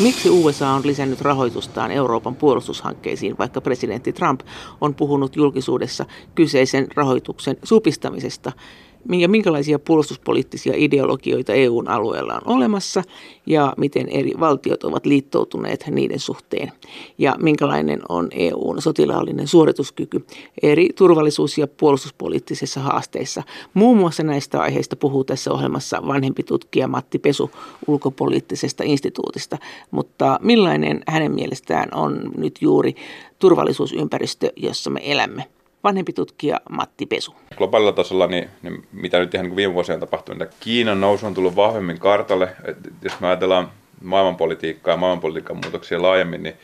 Miksi USA on lisännyt rahoitustaan Euroopan puolustushankkeisiin, vaikka presidentti Trump on puhunut julkisuudessa kyseisen rahoituksen supistamisesta? Ja minkälaisia puolustuspoliittisia ideologioita EUn alueella on olemassa ja miten eri valtiot ovat liittoutuneet niiden suhteen ja minkälainen on EUn sotilaallinen suorituskyky eri turvallisuus- ja puolustuspoliittisissa haasteissa. Muun muassa näistä aiheista puhuu tässä ohjelmassa vanhempi tutkija Matti Pesu ulkopoliittisesta instituutista, mutta millainen hänen mielestään on nyt juuri turvallisuusympäristö, jossa me elämme? Vanhempi tutkija Matti Pesu. Globaalilla tasolla, niin, niin mitä nyt ihan niin viime vuosina on tapahtunut, niin Kiinan nousu on tullut vahvemmin kartalle. Et jos me ajatellaan maailmanpolitiikkaa ja maailmanpolitiikan muutoksia laajemmin, niin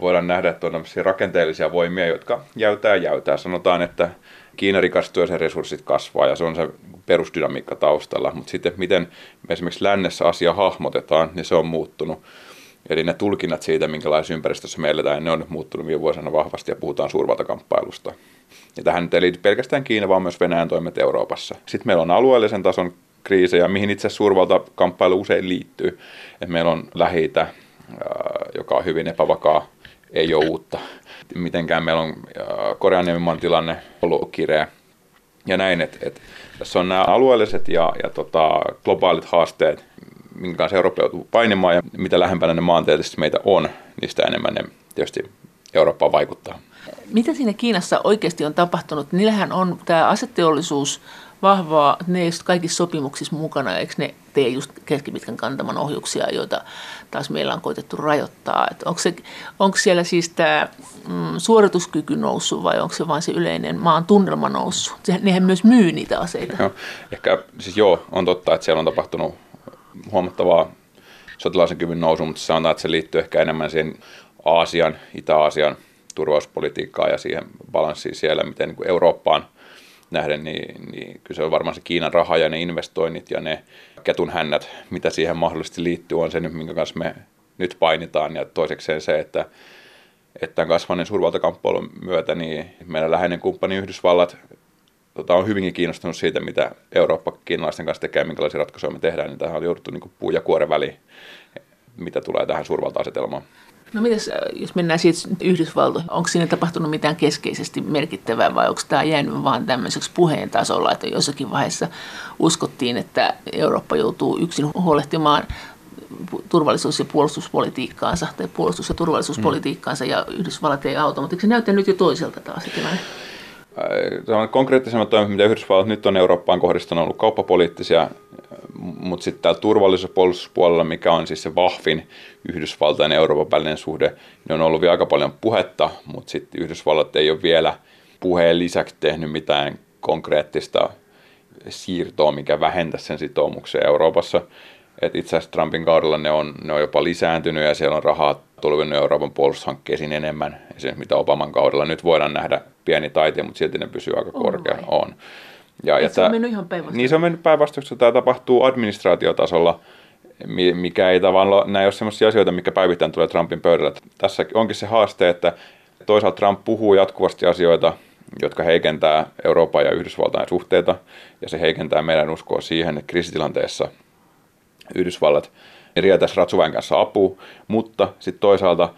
voidaan nähdä, että on rakenteellisia voimia, jotka jäytää jäytää. Sanotaan, että Kiina rikastuu ja sen resurssit kasvaa ja se on se perusdynamiikka taustalla. Mutta sitten miten me esimerkiksi lännessä asia hahmotetaan, niin se on muuttunut. Eli ne tulkinnat siitä, minkälaisessa ympäristössä me eletään, ne on nyt muuttunut viime vuosina vahvasti ja puhutaan suurvaltakamppailusta. Ja tähän nyt ei liity pelkästään Kiina, vaan myös Venäjän toimet Euroopassa. Sitten meillä on alueellisen tason kriisejä, mihin itse suurvaltakamppailu usein liittyy. Et meillä on lähi joka on hyvin epävakaa, ei ole uutta. Mitenkään meillä on Korean niemimaan tilanne ollut kireä. Ja näin, että et, tässä on nämä alueelliset ja, ja tota, globaalit haasteet, minkä kanssa Eurooppa joutuu painimaan ja mitä lähempänä ne maantieteellisesti meitä on, niistä enemmän ne tietysti Eurooppaan vaikuttaa. Mitä siinä Kiinassa oikeasti on tapahtunut? Niillähän on tämä aseteollisuus vahvaa, ne ei kaikissa sopimuksissa mukana, eikö ne tee just keskipitkän kantaman ohjuksia, joita taas meillä on koitettu rajoittaa. Et onko, se, onko siellä siis tämä mm, suorituskyky noussut vai onko se vain se yleinen maan tunnelma noussut? Nehän myös myy niitä aseita. Joo, ehkä siis joo, on totta, että siellä on tapahtunut huomattavaa sotilaisen kyvyn nousu, mutta sanotaan, että se liittyy ehkä enemmän siihen Aasian, Itä-Aasian turvallisuuspolitiikkaan ja siihen balanssiin siellä, miten niin kuin Eurooppaan nähden, niin, niin kyllä se on varmaan se Kiinan raha ja ne investoinnit ja ne ketun hännät, mitä siihen mahdollisesti liittyy, on se nyt, minkä kanssa me nyt painitaan. Ja toisekseen se, että, että tämän kasvaneen suurvaltakamppailun myötä niin meidän läheinen kumppani Yhdysvallat tota, on hyvinkin kiinnostunut siitä, mitä Eurooppa kiinalaisten kanssa tekee, minkälaisia ratkaisuja me tehdään, niin tähän on jouduttu niin puu ja kuoren väliin, mitä tulee tähän suurvalta-asetelmaan. No mitäs, äh, jos mennään siitä Yhdysvaltoihin, onko siinä tapahtunut mitään keskeisesti merkittävää vai onko tämä jäänyt vain tämmöiseksi puheen tasolla, että jossakin vaiheessa uskottiin, että Eurooppa joutuu yksin huolehtimaan turvallisuus- ja puolustuspolitiikkaansa tai puolustus- ja turvallisuuspolitiikkaansa ja Yhdysvallat ei auta, mutta eikö se näytä nyt jo toiselta taas se tilanne? Konkreettisemmat toimet, mitä Yhdysvallat nyt on Eurooppaan kohdistanut, on ollut kauppapoliittisia, mutta sitten täällä turvallisuus- ja puolustuspuolella, mikä on siis se vahvin Yhdysvaltain ja Euroopan välinen suhde, niin on ollut vielä aika paljon puhetta, mutta sitten Yhdysvallat ei ole vielä puheen lisäksi tehnyt mitään konkreettista siirtoa, mikä vähentäisi sen sitoumuksen Euroopassa. Et itse asiassa Trumpin kaudella ne on, ne on jopa lisääntynyt ja siellä on rahaa tullut Euroopan puolustushankkeisiin enemmän, esimerkiksi mitä Obaman kaudella. Nyt voidaan nähdä pieni taite, mutta silti ne pysyy aika korkealla. On. Ja, ja se on mennyt ihan päinvastoin. Niin se on mennyt päinvastoin, tämä tapahtuu administraatiotasolla, mikä ei tavallaan, nämä ei ole sellaisia asioita, mikä päivittäin tulee Trumpin pöydällä. Tässä onkin se haaste, että toisaalta Trump puhuu jatkuvasti asioita, jotka heikentää Euroopan ja Yhdysvaltain suhteita, ja se heikentää meidän uskoa siihen, että kriisitilanteessa Yhdysvallat rietäisi ratsuväen kanssa apua, mutta sitten toisaalta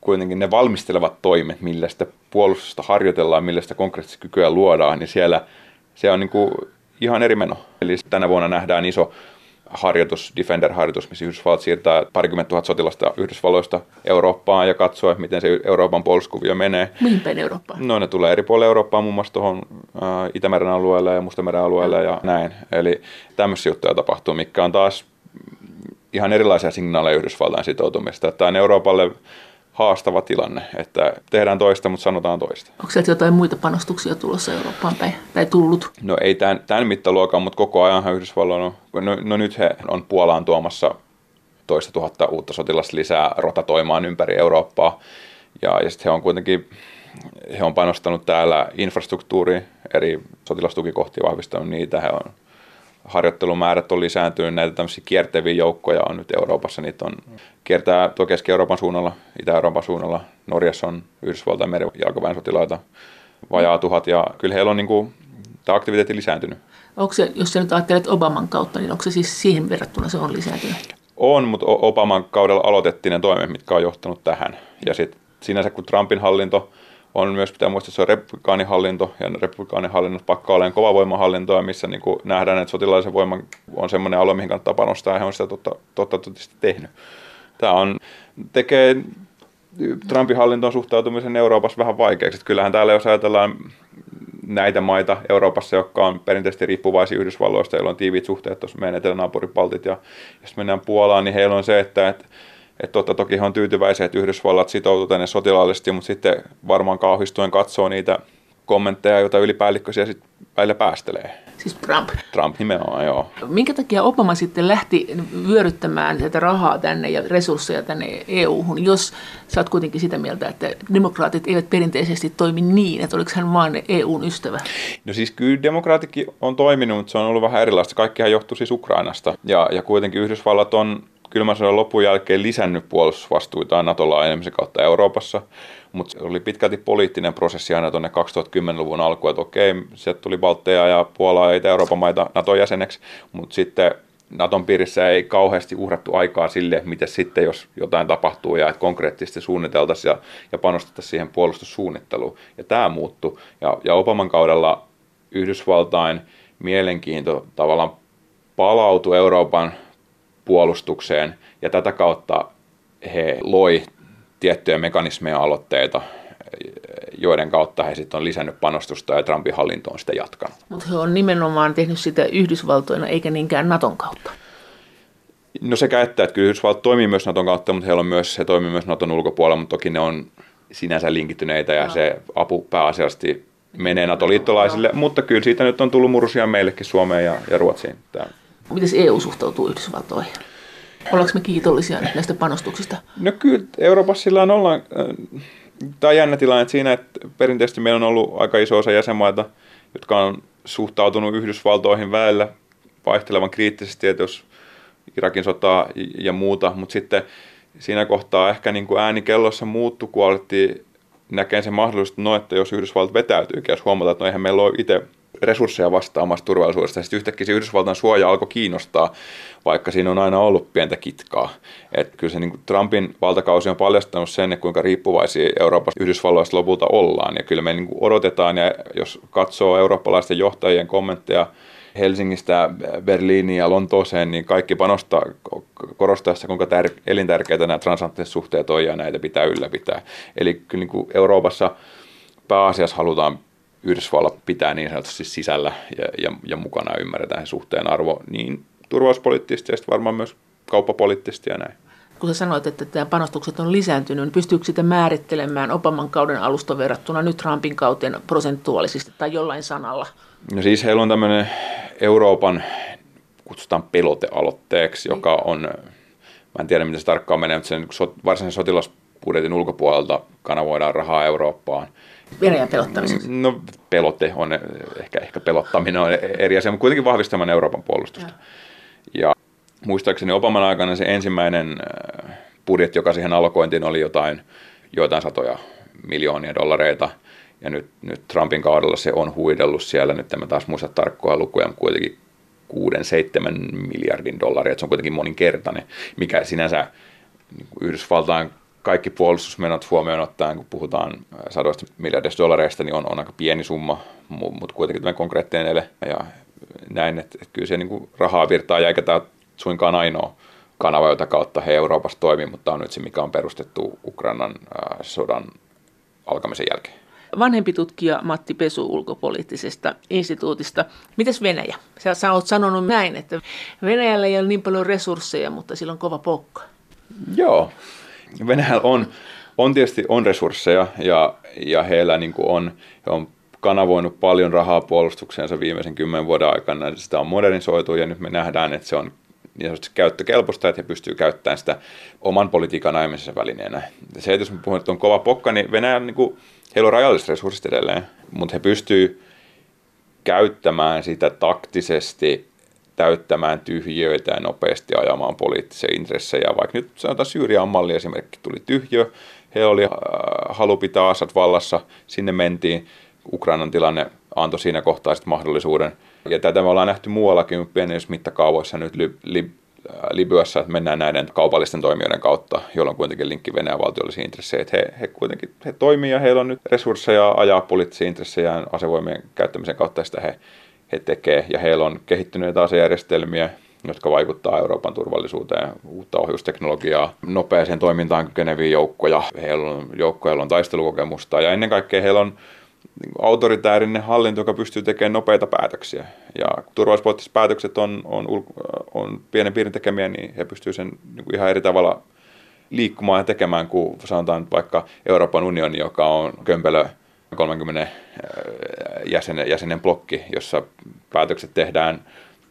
kuitenkin ne valmistelevat toimet, millä sitä puolustusta harjoitellaan, millä sitä konkreettista kykyä luodaan, niin siellä se on niin kuin ihan eri meno. Eli tänä vuonna nähdään iso harjoitus, Defender-harjoitus, missä Yhdysvallat siirtää parikymmentä tuhat sotilasta Yhdysvalloista Eurooppaan ja katsoo, miten se Euroopan puolustuskuvio menee. Mihin päin Eurooppaan? No ne tulee eri puolille Eurooppaan, muun muassa tuohon Itämeren alueelle ja Mustameren alueelle ja näin. Eli tämmöisiä juttuja tapahtuu, mikä on taas ihan erilaisia signaaleja Yhdysvaltain sitoutumista. Tämä on Euroopalle haastava tilanne, että tehdään toista, mutta sanotaan toista. Onko sieltä jotain muita panostuksia tulossa Eurooppaan päin, tai tullut? No ei tämän, tämän mittaluokan, mutta koko ajan Yhdysvalloilla on, no, no nyt he on Puolaan tuomassa toista tuhatta uutta sotilasta lisää rotatoimaan ympäri Eurooppaa, ja, ja sitten he on kuitenkin he on panostanut täällä infrastruktuuriin, eri sotilastukikohtia vahvistanut niitä, he on harjoittelumäärät on lisääntynyt, näitä tämmöisiä kierteviä joukkoja on nyt Euroopassa, niitä on kiertää tuo Keski-Euroopan suunnalla, Itä-Euroopan suunnalla, Norjassa on Yhdysvaltain meri jalkaväen sotilaita vajaa tuhat, ja kyllä heillä on niin kuin, tämä aktiviteetti lisääntynyt. Onko se, jos sä nyt ajattelet Obaman kautta, niin onko se siis siihen verrattuna se on lisääntynyt? on, mutta Obaman kaudella aloitettiin ne toimet, mitkä on johtanut tähän. Ja sitten sinänsä kun Trumpin hallinto on myös, pitää muistaa, että se on republikaanihallinto, ja republikaanihallinnot pakko olemaan kovavoimahallintoa, missä niin kuin nähdään, että sotilaisen voiman on semmoinen alue, mihin kannattaa panostaa, ja he on sitä totta, totta, totta tehnyt. Tämä on, tekee Trumpin hallintoon suhtautumisen Euroopassa vähän vaikeaksi. Että kyllähän täällä, jos ajatellaan näitä maita Euroopassa, jotka on perinteisesti riippuvaisia Yhdysvalloista, joilla on tiiviit suhteet tuossa meidän etelänaapuripaltit, ja jos mennään Puolaan, niin heillä on se, että, että että totta toki he on tyytyväisiä, että Yhdysvallat sitoutuu tänne sotilaallisesti, mutta sitten varmaan kauhistuen katsoo niitä kommentteja, joita ylipäällikköisiä sitten välillä päästelee. Siis Trump. Trump nimenomaan, joo. Minkä takia Obama sitten lähti vyöryttämään tätä rahaa tänne ja resursseja tänne EU-hun, jos sä oot kuitenkin sitä mieltä, että demokraatit eivät perinteisesti toimi niin, että oliko hän vain EUn ystävä? No siis kyllä demokraatikin on toiminut, mutta se on ollut vähän erilaista. Kaikkihan johtuu siis Ukrainasta. Ja, ja kuitenkin Yhdysvallat on kylmän sodan lopun jälkeen lisännyt puolustusvastuitaan NATO-laajenemisen kautta Euroopassa, mutta se oli pitkälti poliittinen prosessi aina tuonne 2010-luvun alkuun, että okei, sieltä tuli Balteja ja Puolaa ja Itä-Euroopan maita NATO-jäseneksi, mutta sitten Naton piirissä ei kauheasti uhrattu aikaa sille, miten sitten, jos jotain tapahtuu ja että konkreettisesti suunniteltaisiin ja, ja panostettaisiin siihen puolustussuunnitteluun. Ja tämä muuttui. Ja, ja Obaman kaudella Yhdysvaltain mielenkiinto tavallaan palautui Euroopan puolustukseen ja tätä kautta he loi tiettyjä mekanismeja aloitteita, joiden kautta he sitten on lisännyt panostusta ja Trumpin hallinto on sitä jatkanut. Mutta he on nimenomaan tehnyt sitä Yhdysvaltoina eikä niinkään Naton kautta. No sekä että, että kyllä Yhdysvallat toimii myös Naton kautta, mutta heillä on myös, he toimii myös Naton ulkopuolella, mutta toki ne on sinänsä linkittyneitä ja no. se apu pääasiallisesti menee NATO-liittolaisille, mutta kyllä siitä nyt on tullut murusia meillekin Suomeen ja, ja Ruotsiin. Tämä Miten EU suhtautuu Yhdysvaltoihin? Ollaanko me kiitollisia näistä panostuksista? No kyllä Euroopassa sillä on ollaan, äh, tämä jännä tilanne siinä, että perinteisesti meillä on ollut aika iso osa jäsenmaita, jotka on suhtautunut Yhdysvaltoihin väellä vaihtelevan kriittisesti, että jos Irakin sotaa ja muuta, mutta sitten siinä kohtaa ehkä niin kuin ääni kellossa muuttu, kun alettiin näkee sen mahdollisesti, no, että jos Yhdysvallat vetäytyy, jos huomataan, että no eihän meillä ole itse resursseja vastaamassa turvallisuudesta. Sitten yhtäkkiä se Yhdysvaltain suoja alkoi kiinnostaa, vaikka siinä on aina ollut pientä kitkaa. Et kyllä se niin kuin Trumpin valtakausi on paljastanut sen, kuinka riippuvaisia Euroopasta Yhdysvalloista lopulta ollaan. Ja kyllä me niin kuin odotetaan, ja jos katsoo eurooppalaisten johtajien kommentteja Helsingistä Berliiniin ja Lontooseen, niin kaikki panostaa korostaa kuinka tär- elintärkeitä nämä transatlanttiset suhteet on ja näitä pitää ylläpitää. Eli kyllä niin kuin Euroopassa pääasiassa halutaan Yhdysvallat pitää niin sanotusti sisällä ja, ja, ja mukana ymmärretään suhteen arvo niin turvallisuuspoliittisesti ja varmaan myös kauppapoliittisesti ja näin. Kun sä sanoit, että tämä panostukset on lisääntynyt, niin pystyykö sitä määrittelemään Obaman kauden alusta verrattuna nyt Trumpin kauteen prosentuaalisesti tai jollain sanalla? No siis heillä on tämmöinen Euroopan, kutsutaan pelotealoitteeksi, joka on, mä en tiedä miten se tarkkaan menee, mutta sen varsinaisen sotilasbudjetin ulkopuolelta kanavoidaan rahaa Eurooppaan – Venäjän pelottamisessa? No pelotte on ehkä, ehkä pelottaminen on eri asia, mutta kuitenkin vahvistamaan Euroopan puolustusta. Ja, ja muistaakseni Obaman aikana se ensimmäinen äh, budjetti, joka siihen alkointiin oli jotain, joitain satoja miljoonia dollareita. Ja nyt, nyt Trumpin kaudella se on huidellut siellä, nyt en taas muista tarkkoja lukuja, mutta kuitenkin 6-7 miljardin dollaria, että se on kuitenkin moninkertainen, mikä sinänsä niin Yhdysvaltain kaikki puolustusmenot huomioon ottaen, kun puhutaan sadoista miljardista dollareista, niin on, on aika pieni summa, mutta kuitenkin tämä konkreettinen ele. Ja näin, että, että kyllä se niin kuin rahaa virtaa ja eikä tämä suinkaan ainoa kanava, jota kautta he Euroopassa toimii, mutta on nyt se, mikä on perustettu Ukrainan sodan alkamisen jälkeen. Vanhempi tutkija Matti Pesu ulkopoliittisesta instituutista. Mites Venäjä? Sä, sä oot sanonut näin, että Venäjällä ei ole niin paljon resursseja, mutta sillä on kova pokka. Joo, Venäjällä on, on tietysti on resursseja ja, ja heillä niin kuin on, he on kanavoinut paljon rahaa puolustukseensa viimeisen kymmenen vuoden aikana. Sitä on modernisoitu ja nyt me nähdään, että se on niin sanotusti käyttökelpoista, että he pystyvät käyttämään sitä oman politiikan ajamisessa välineenä. Se, että jos me puhun, että on kova pokka, niin Venäjä, niin kuin, heillä on rajalliset resurssit edelleen, mutta he pystyvät käyttämään sitä taktisesti täyttämään tyhjöitä ja nopeasti ajamaan poliittisia intressejä. Vaikka nyt sanotaan Syyrian malli esimerkki tuli tyhjö, he oli äh, halu pitää asat vallassa, sinne mentiin. Ukrainan tilanne antoi siinä kohtaa sitten mahdollisuuden. Ja tätä me ollaan nähty muuallakin pienissä mittakaavoissa nyt li, li, Libyassa, että mennään näiden kaupallisten toimijoiden kautta, jolloin kuitenkin linkki Venäjän valtiollisiin intresseihin. He, he kuitenkin he toimii ja heillä on nyt resursseja ajaa poliittisia intressejä asevoimien käyttämisen kautta sitä he, he tekee. Ja heillä on kehittyneitä asejärjestelmiä, jotka vaikuttaa Euroopan turvallisuuteen, uutta ohjusteknologiaa, nopeaseen toimintaan kykeneviä joukkoja. Heillä on joukkoja, joilla on taistelukokemusta ja ennen kaikkea heillä on autoritäärinen hallinto, joka pystyy tekemään nopeita päätöksiä. Ja turvallisuuspoliittiset päätökset on, on, on pienen piirin tekemiä, niin he pystyvät sen niin kuin ihan eri tavalla liikkumaan ja tekemään kuin sanotaan vaikka Euroopan unioni, joka on kömpelö 30 jäsenen, jäsenen blokki, jossa päätökset tehdään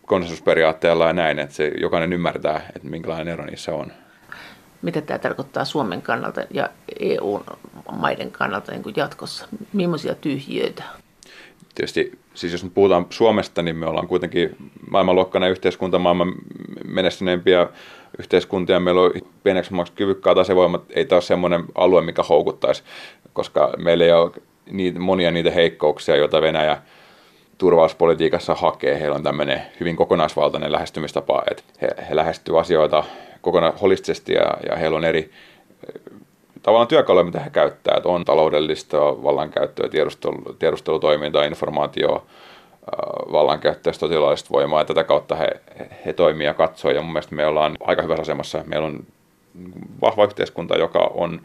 konsensusperiaatteella ja näin, että se jokainen ymmärtää, että minkälainen ero niissä on. Mitä tämä tarkoittaa Suomen kannalta ja EU-maiden kannalta niin kuin jatkossa? Millaisia tyhjiöitä? Tietysti, siis jos nyt puhutaan Suomesta, niin me ollaan kuitenkin maailmanluokkainen yhteiskunta, maailman menestyneempiä yhteiskuntia. Meillä on pieneksi kyvykkaat asevoimat. Ei tämä ole semmoinen alue, mikä houkuttaisi, koska meillä ei ole niitä, monia niitä heikkouksia, joita Venäjä – turvallisuuspolitiikassa hakee. Heillä on tämmöinen hyvin kokonaisvaltainen lähestymistapa, että he, he lähestyvät asioita kokonaan holistisesti ja, ja heillä on eri tavallaan työkaluja, mitä he käyttävät. Että on taloudellista vallankäyttöä, tiedustelu, tiedustelutoimintaa, informaatio, vallankäyttöä, sotilaallista voimaa ja tätä kautta he, he toimii ja katsoo. Ja mun mielestä me ollaan aika hyvässä asemassa. Meillä on vahva yhteiskunta, joka on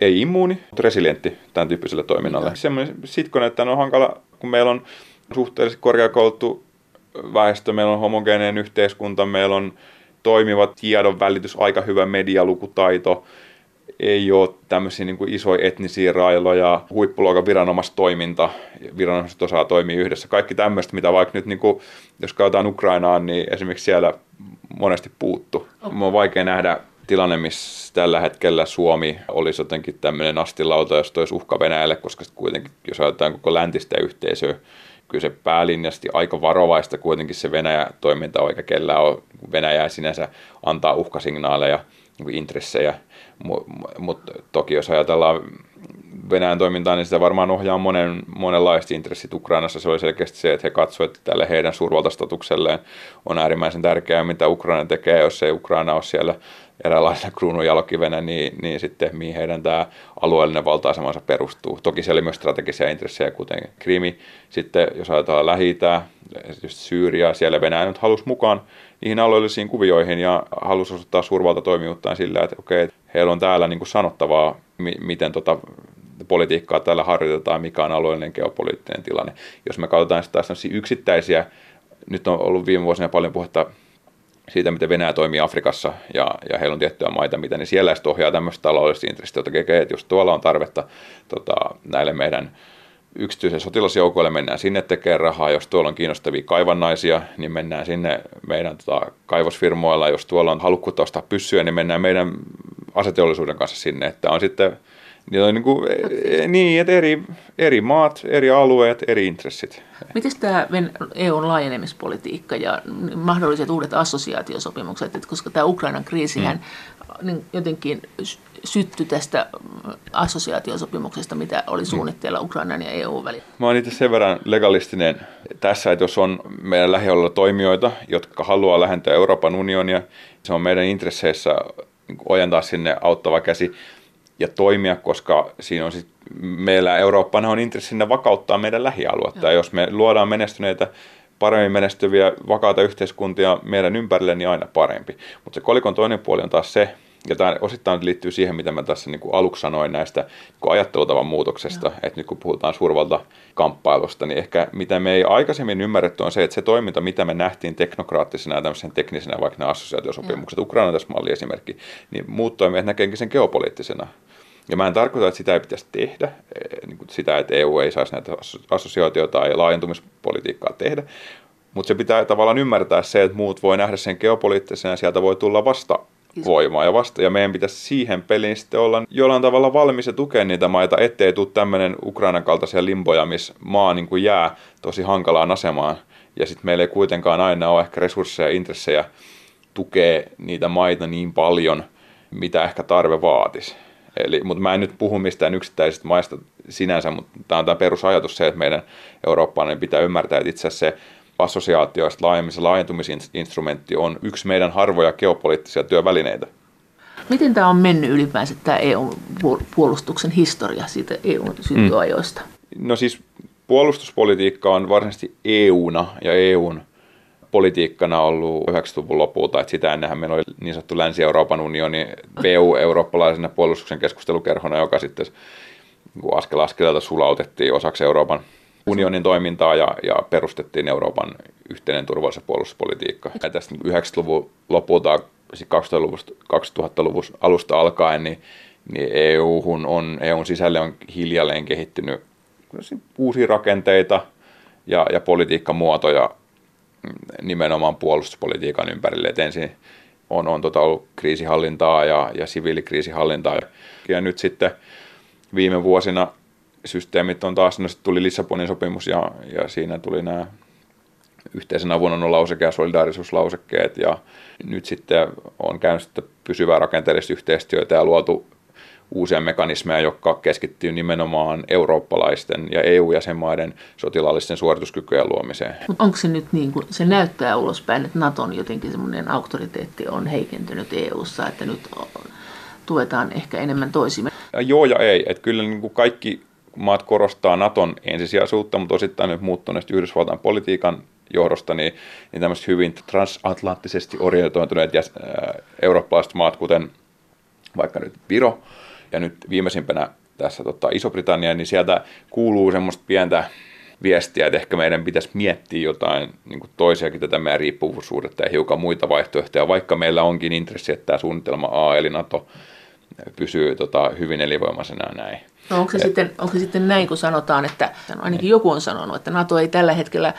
ei immuuni, mutta resilientti tämän tyyppiselle toiminnalle. Semmoinen sitkonen, että on hankala, kun meillä on suhteellisesti korkeakouluttu väestö, meillä on homogeeninen yhteiskunta, meillä on toimiva tiedon välitys, aika hyvä medialukutaito, ei ole tämmöisiä niin kuin isoja etnisiä railoja, huippuluokan viranomaistoiminta, viranomaiset osaa toimia yhdessä. Kaikki tämmöistä, mitä vaikka nyt, niin kuin, jos katsotaan Ukrainaan, niin esimerkiksi siellä monesti puuttu. Okay. on vaikea nähdä tilanne, missä tällä hetkellä Suomi olisi jotenkin tämmöinen astilauta, jos olisi uhka Venäjälle, koska kuitenkin, jos ajatellaan koko läntistä yhteisöä, kyllä se päälinjasti aika varovaista kuitenkin se Venäjä-toiminta on, eikä kellään ole Venäjää sinänsä antaa uhkasignaaleja, niin intressejä, mutta toki jos ajatellaan Venäjän toimintaa, niin sitä varmaan ohjaa monen, monenlaiset intressit. Ukrainassa se oli selkeästi se, että he katsoivat, että tälle heidän suurvaltastatukselleen on äärimmäisen tärkeää, mitä Ukraina tekee, jos ei Ukraina ole siellä eräänlaisena kruunun jalokivenä, niin, niin sitten mihin heidän tämä alueellinen valta-asemansa perustuu. Toki siellä oli myös strategisia intressejä, kuten Krimi. Sitten jos ajatellaan lähi just Syyriä, siellä Venäjä nyt halusi mukaan niihin alueellisiin kuvioihin ja halusi osoittaa suurvalta toimiuttaan sillä, että okei, heillä on täällä niin kuin sanottavaa, miten tota politiikkaa täällä harjoitetaan, mikä on alueellinen geopoliittinen tilanne. Jos me katsotaan sitten yksittäisiä, nyt on ollut viime vuosina paljon puhetta siitä, miten Venäjä toimii Afrikassa ja, ja heillä on tiettyjä maita, mitä niin siellä sitten ohjaa tämmöistä taloudellista intressiä, että jos tuolla on tarvetta tota, näille meidän yksityisen sotilasjoukoille, mennään sinne tekemään rahaa, jos tuolla on kiinnostavia kaivannaisia, niin mennään sinne meidän tota, kaivosfirmoilla, jos tuolla on halukkuutta ostaa pyssyjä, niin mennään meidän aseteollisuuden kanssa sinne, että on sitten niin, on niin, kuin, e, niin että eri, eri maat, eri alueet, eri intressit. Miten tämä EUn laajenemispolitiikka ja mahdolliset uudet assosiaatiosopimukset, että koska tämä Ukrainan kriisihän mm. niin jotenkin syttyi tästä assosiaatiosopimuksesta, mitä oli mm. suunnitteilla Ukrainan ja EU välillä? Mä oon itse sen verran legalistinen tässä, että jos on meidän lähialueilla toimijoita, jotka haluaa lähentää Euroopan unionia, se on meidän intresseissä niin ojentaa sinne auttava käsi ja toimia, koska siinä on sit, meillä Eurooppana on intressinä vakauttaa meidän lähialuetta. Ja jos me luodaan menestyneitä, paremmin menestyviä, vakaata yhteiskuntia meidän ympärille, niin aina parempi. Mutta se kolikon toinen puoli on taas se, ja tämä osittain liittyy siihen, mitä mä tässä niin kuin aluksi sanoin näistä niin ajattelutavan muutoksesta, Joo. että nyt kun puhutaan suurvalta kamppailusta, niin ehkä mitä me ei aikaisemmin ymmärretty on se, että se toiminta, mitä me nähtiin teknokraattisena ja tämmöisen teknisenä, vaikka nämä assosiaatiosopimukset, Joo. Ukraina tässä malli esimerkki, niin muut toimijat näkeenkin sen geopoliittisena. Ja mä en tarkoita, että sitä ei pitäisi tehdä, eh, niin kuin sitä, että EU ei saisi näitä assosiaatioita tai laajentumispolitiikkaa tehdä, mutta se pitää tavallaan ymmärtää se, että muut voi nähdä sen geopoliittisena ja sieltä voi tulla vasta voimaa ja vasta. Ja meidän pitäisi siihen peliin sitten olla jollain tavalla valmis ja tukea niitä maita, ettei tule tämmöinen Ukrainan kaltaisia limboja, missä maa niin kuin jää tosi hankalaan asemaan. Ja sitten meillä ei kuitenkaan aina ole ehkä resursseja ja intressejä tukea niitä maita niin paljon, mitä ehkä tarve vaatisi. Eli, mutta mä en nyt puhu mistään yksittäisistä maista sinänsä, mutta tämä on tämä perusajatus se, että meidän Eurooppaan pitää ymmärtää, että itse asiassa se assosiaatioista laajemmin se laajentumisinstrumentti on yksi meidän harvoja geopoliittisia työvälineitä. Miten tämä on mennyt ylipäänsä tämä EU-puolustuksen historia siitä EUn syntyajoista? Mm. No siis puolustuspolitiikka on varsinaisesti EUna ja EUn politiikkana ollut 90-luvun lopulta, että sitä ennenhän meillä oli niin sanottu Länsi-Euroopan unioni PU eurooppalaisena puolustuksen keskustelukerhona, joka sitten niin askel askeleelta sulautettiin osaksi Euroopan unionin toimintaa ja, ja perustettiin Euroopan yhteinen turvallisuus- ja puolustuspolitiikka. Ja tästä 90-luvun lopulta, 2000-luvun, 2000-luvun alusta alkaen, niin, niin EU on, EUn sisälle on hiljalleen kehittynyt uusia rakenteita ja, ja politiikkamuotoja nimenomaan puolustuspolitiikan ympärille. Et ensin on, on tota ollut kriisihallintaa ja, ja siviilikriisihallintaa. Ja nyt sitten viime vuosina systeemit on taas, no tuli Lissabonin sopimus ja, ja siinä tuli nämä yhteisen avunannon lauseke ja solidaarisuuslausekkeet ja nyt sitten on käynnistetty pysyvää rakenteellista yhteistyötä ja luotu uusia mekanismeja, jotka keskittyy nimenomaan eurooppalaisten ja EU-jäsenmaiden sotilaallisten suorituskykyjen luomiseen. Onko se nyt niin kuin, se näyttää ulospäin, että Naton jotenkin semmoinen auktoriteetti on heikentynyt EU-ssa, että nyt tuetaan ehkä enemmän toisimme? Joo ja ei, että kyllä niin kuin kaikki maat korostaa Naton ensisijaisuutta, mutta osittain nyt muuttuneesta Yhdysvaltain politiikan johdosta, niin, niin tämmöiset hyvin transatlanttisesti orientoituneet ja, äh, eurooppalaiset maat, kuten vaikka nyt Viro, ja nyt viimeisimpänä tässä tota, Iso-Britannia, niin sieltä kuuluu semmoista pientä viestiä, että ehkä meidän pitäisi miettiä jotain niin kuin toisiakin tätä meidän riippuvuussuhdetta ja hiukan muita vaihtoehtoja, vaikka meillä onkin intressi, että tämä suunnitelma A eli NATO pysyy tota, hyvin elinvoimaisena näin. No onko, se Et, sitten, onko se sitten näin, kun sanotaan, että ainakin joku on sanonut, että NATO ei tällä hetkellä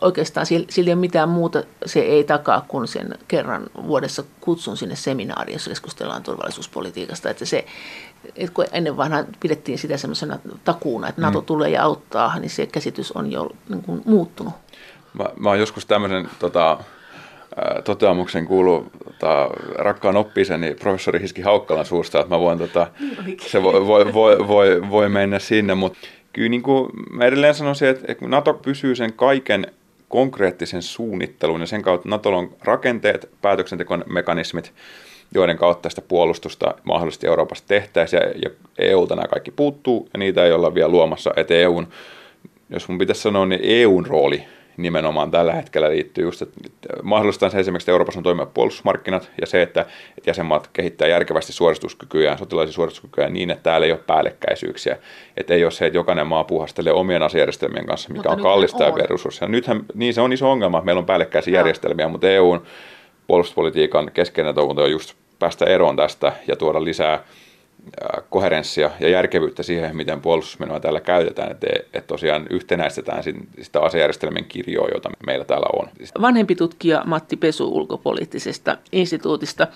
oikeastaan sillä ei ole mitään muuta, se ei takaa kuin sen kerran vuodessa kutsun sinne seminaariin, jossa keskustellaan turvallisuuspolitiikasta. Että se, että kun ennen vanhaan pidettiin sitä semmoisena takuuna, että NATO mm. tulee ja auttaa, niin se käsitys on jo niin kuin, muuttunut. Mä, mä oon joskus tämmöisen tota, toteamuksen kuuluu tota, rakkaan oppiseni professori Hiski Haukkalan suusta, että mä voin, tota, se voi, voi, voi, voi, voi mennä sinne, mutta kyllä niin kuin mä edelleen sanoisin, että, että NATO pysyy sen kaiken konkreettisen suunnittelun ja sen kautta NATO on rakenteet, päätöksentekon mekanismit, joiden kautta sitä puolustusta mahdollisesti Euroopassa tehtäisiin ja, ja EUlta nämä kaikki puuttuu ja niitä ei olla vielä luomassa, että EUn, jos mun pitäisi sanoa, niin EUn rooli nimenomaan tällä hetkellä liittyy just, että mahdollistaa se esimerkiksi, että Euroopassa on toimia puolustusmarkkinat ja se, että, että jäsenmaat kehittää järkevästi suorituskykyjä, sotilaisia suorituskykyjä niin, että täällä ei ole päällekkäisyyksiä. Että ei ole se, että jokainen maa puhastelee omien asejärjestelmien kanssa, mikä mutta on kallista ja resursseja. Nythän, niin se on iso ongelma, että meillä on päällekkäisiä no. järjestelmiä, mutta EUn puolustuspolitiikan keskeinen tavoite on just päästä eroon tästä ja tuoda lisää koherenssia ja järkevyyttä siihen, miten puolustusmenoa täällä käytetään, että, että tosiaan yhtenäistetään sitä asejärjestelmien kirjoa, jota meillä täällä on. Vanhempi tutkija Matti Pesu ulkopoliittisesta instituutista.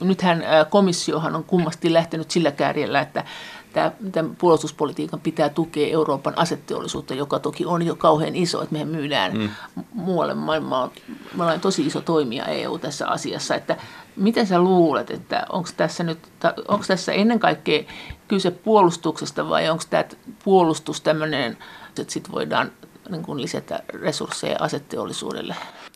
Nythän komissiohan on kummasti lähtenyt sillä kärjellä, että tämä, puolustuspolitiikan pitää tukea Euroopan asetteollisuutta, joka toki on jo kauhean iso, että me myydään mm. muualle maailmaan. Me ollaan tosi iso toimija EU tässä asiassa, että Miten sä luulet, että onko tässä nyt, onko tässä ennen kaikkea kyse puolustuksesta vai onko tämä puolustus tämmöinen, että sitten voidaan niin kuin lisätä resursseja aseteollisuudelle?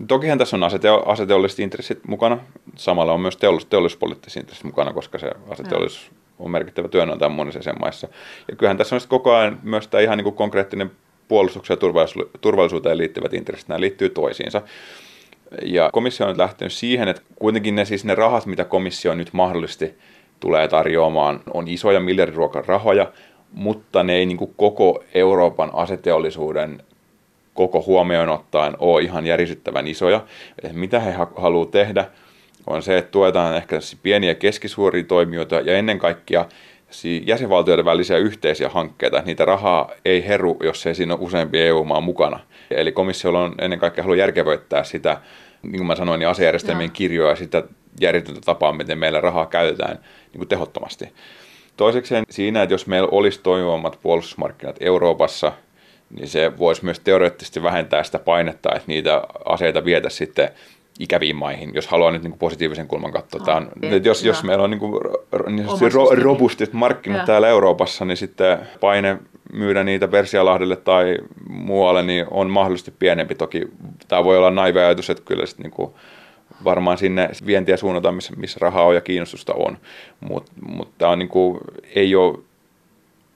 Tokihan tässä on asete- aseteolliset intressit mukana. Samalla on myös teollis- teollisuuspoliittiset intressit mukana, koska se aseteollisuus on merkittävä työnantaja monissa maissa. Ja kyllähän tässä on koko ajan myös tämä ihan niin kuin konkreettinen puolustukseen ja turvallisuuteen liittyvät intressit, nämä liittyy toisiinsa. Ja komissio on nyt lähtenyt siihen, että kuitenkin ne, siis ne rahat, mitä komissio nyt mahdollisesti tulee tarjoamaan, on isoja miljardiruokan rahoja, mutta ne ei niin kuin koko Euroopan aseteollisuuden koko huomioon ottaen ole ihan järisyttävän isoja. Mitä he haluavat tehdä, on se, että tuetaan ehkä pieniä keskisuoria toimijoita ja ennen kaikkea jäsenvaltioiden välisiä yhteisiä hankkeita. Niitä rahaa ei heru, jos ei siinä ole useampi EU-maa mukana. Eli komissiolla on ennen kaikkea halu järkevöittää sitä, niin kuin mä sanoin, niin asejärjestelmien no. kirjoa ja sitä järjetöntä tapaa, miten meillä rahaa käytetään niin kuin tehottomasti. Toisekseen siinä, että jos meillä olisi toimivammat puolustusmarkkinat Euroopassa, niin se voisi myös teoreettisesti vähentää sitä painetta, että niitä aseita vietä sitten ikäviin maihin, jos haluaa nyt niin kuin positiivisen kulman katsoa. Oh, Tämä että jos, jos meillä on niin kuin, niin ro, robustit markkinat ja. täällä Euroopassa, niin sitten paine myydä niitä Persialahdelle tai muualle, niin on mahdollisesti pienempi. Toki tämä voi olla naive ajatus, että kyllä sitten niin varmaan sinne vientiä suunnataan, missä, missä rahaa on ja kiinnostusta on. Mutta mut tämä on niin kuin, ei ole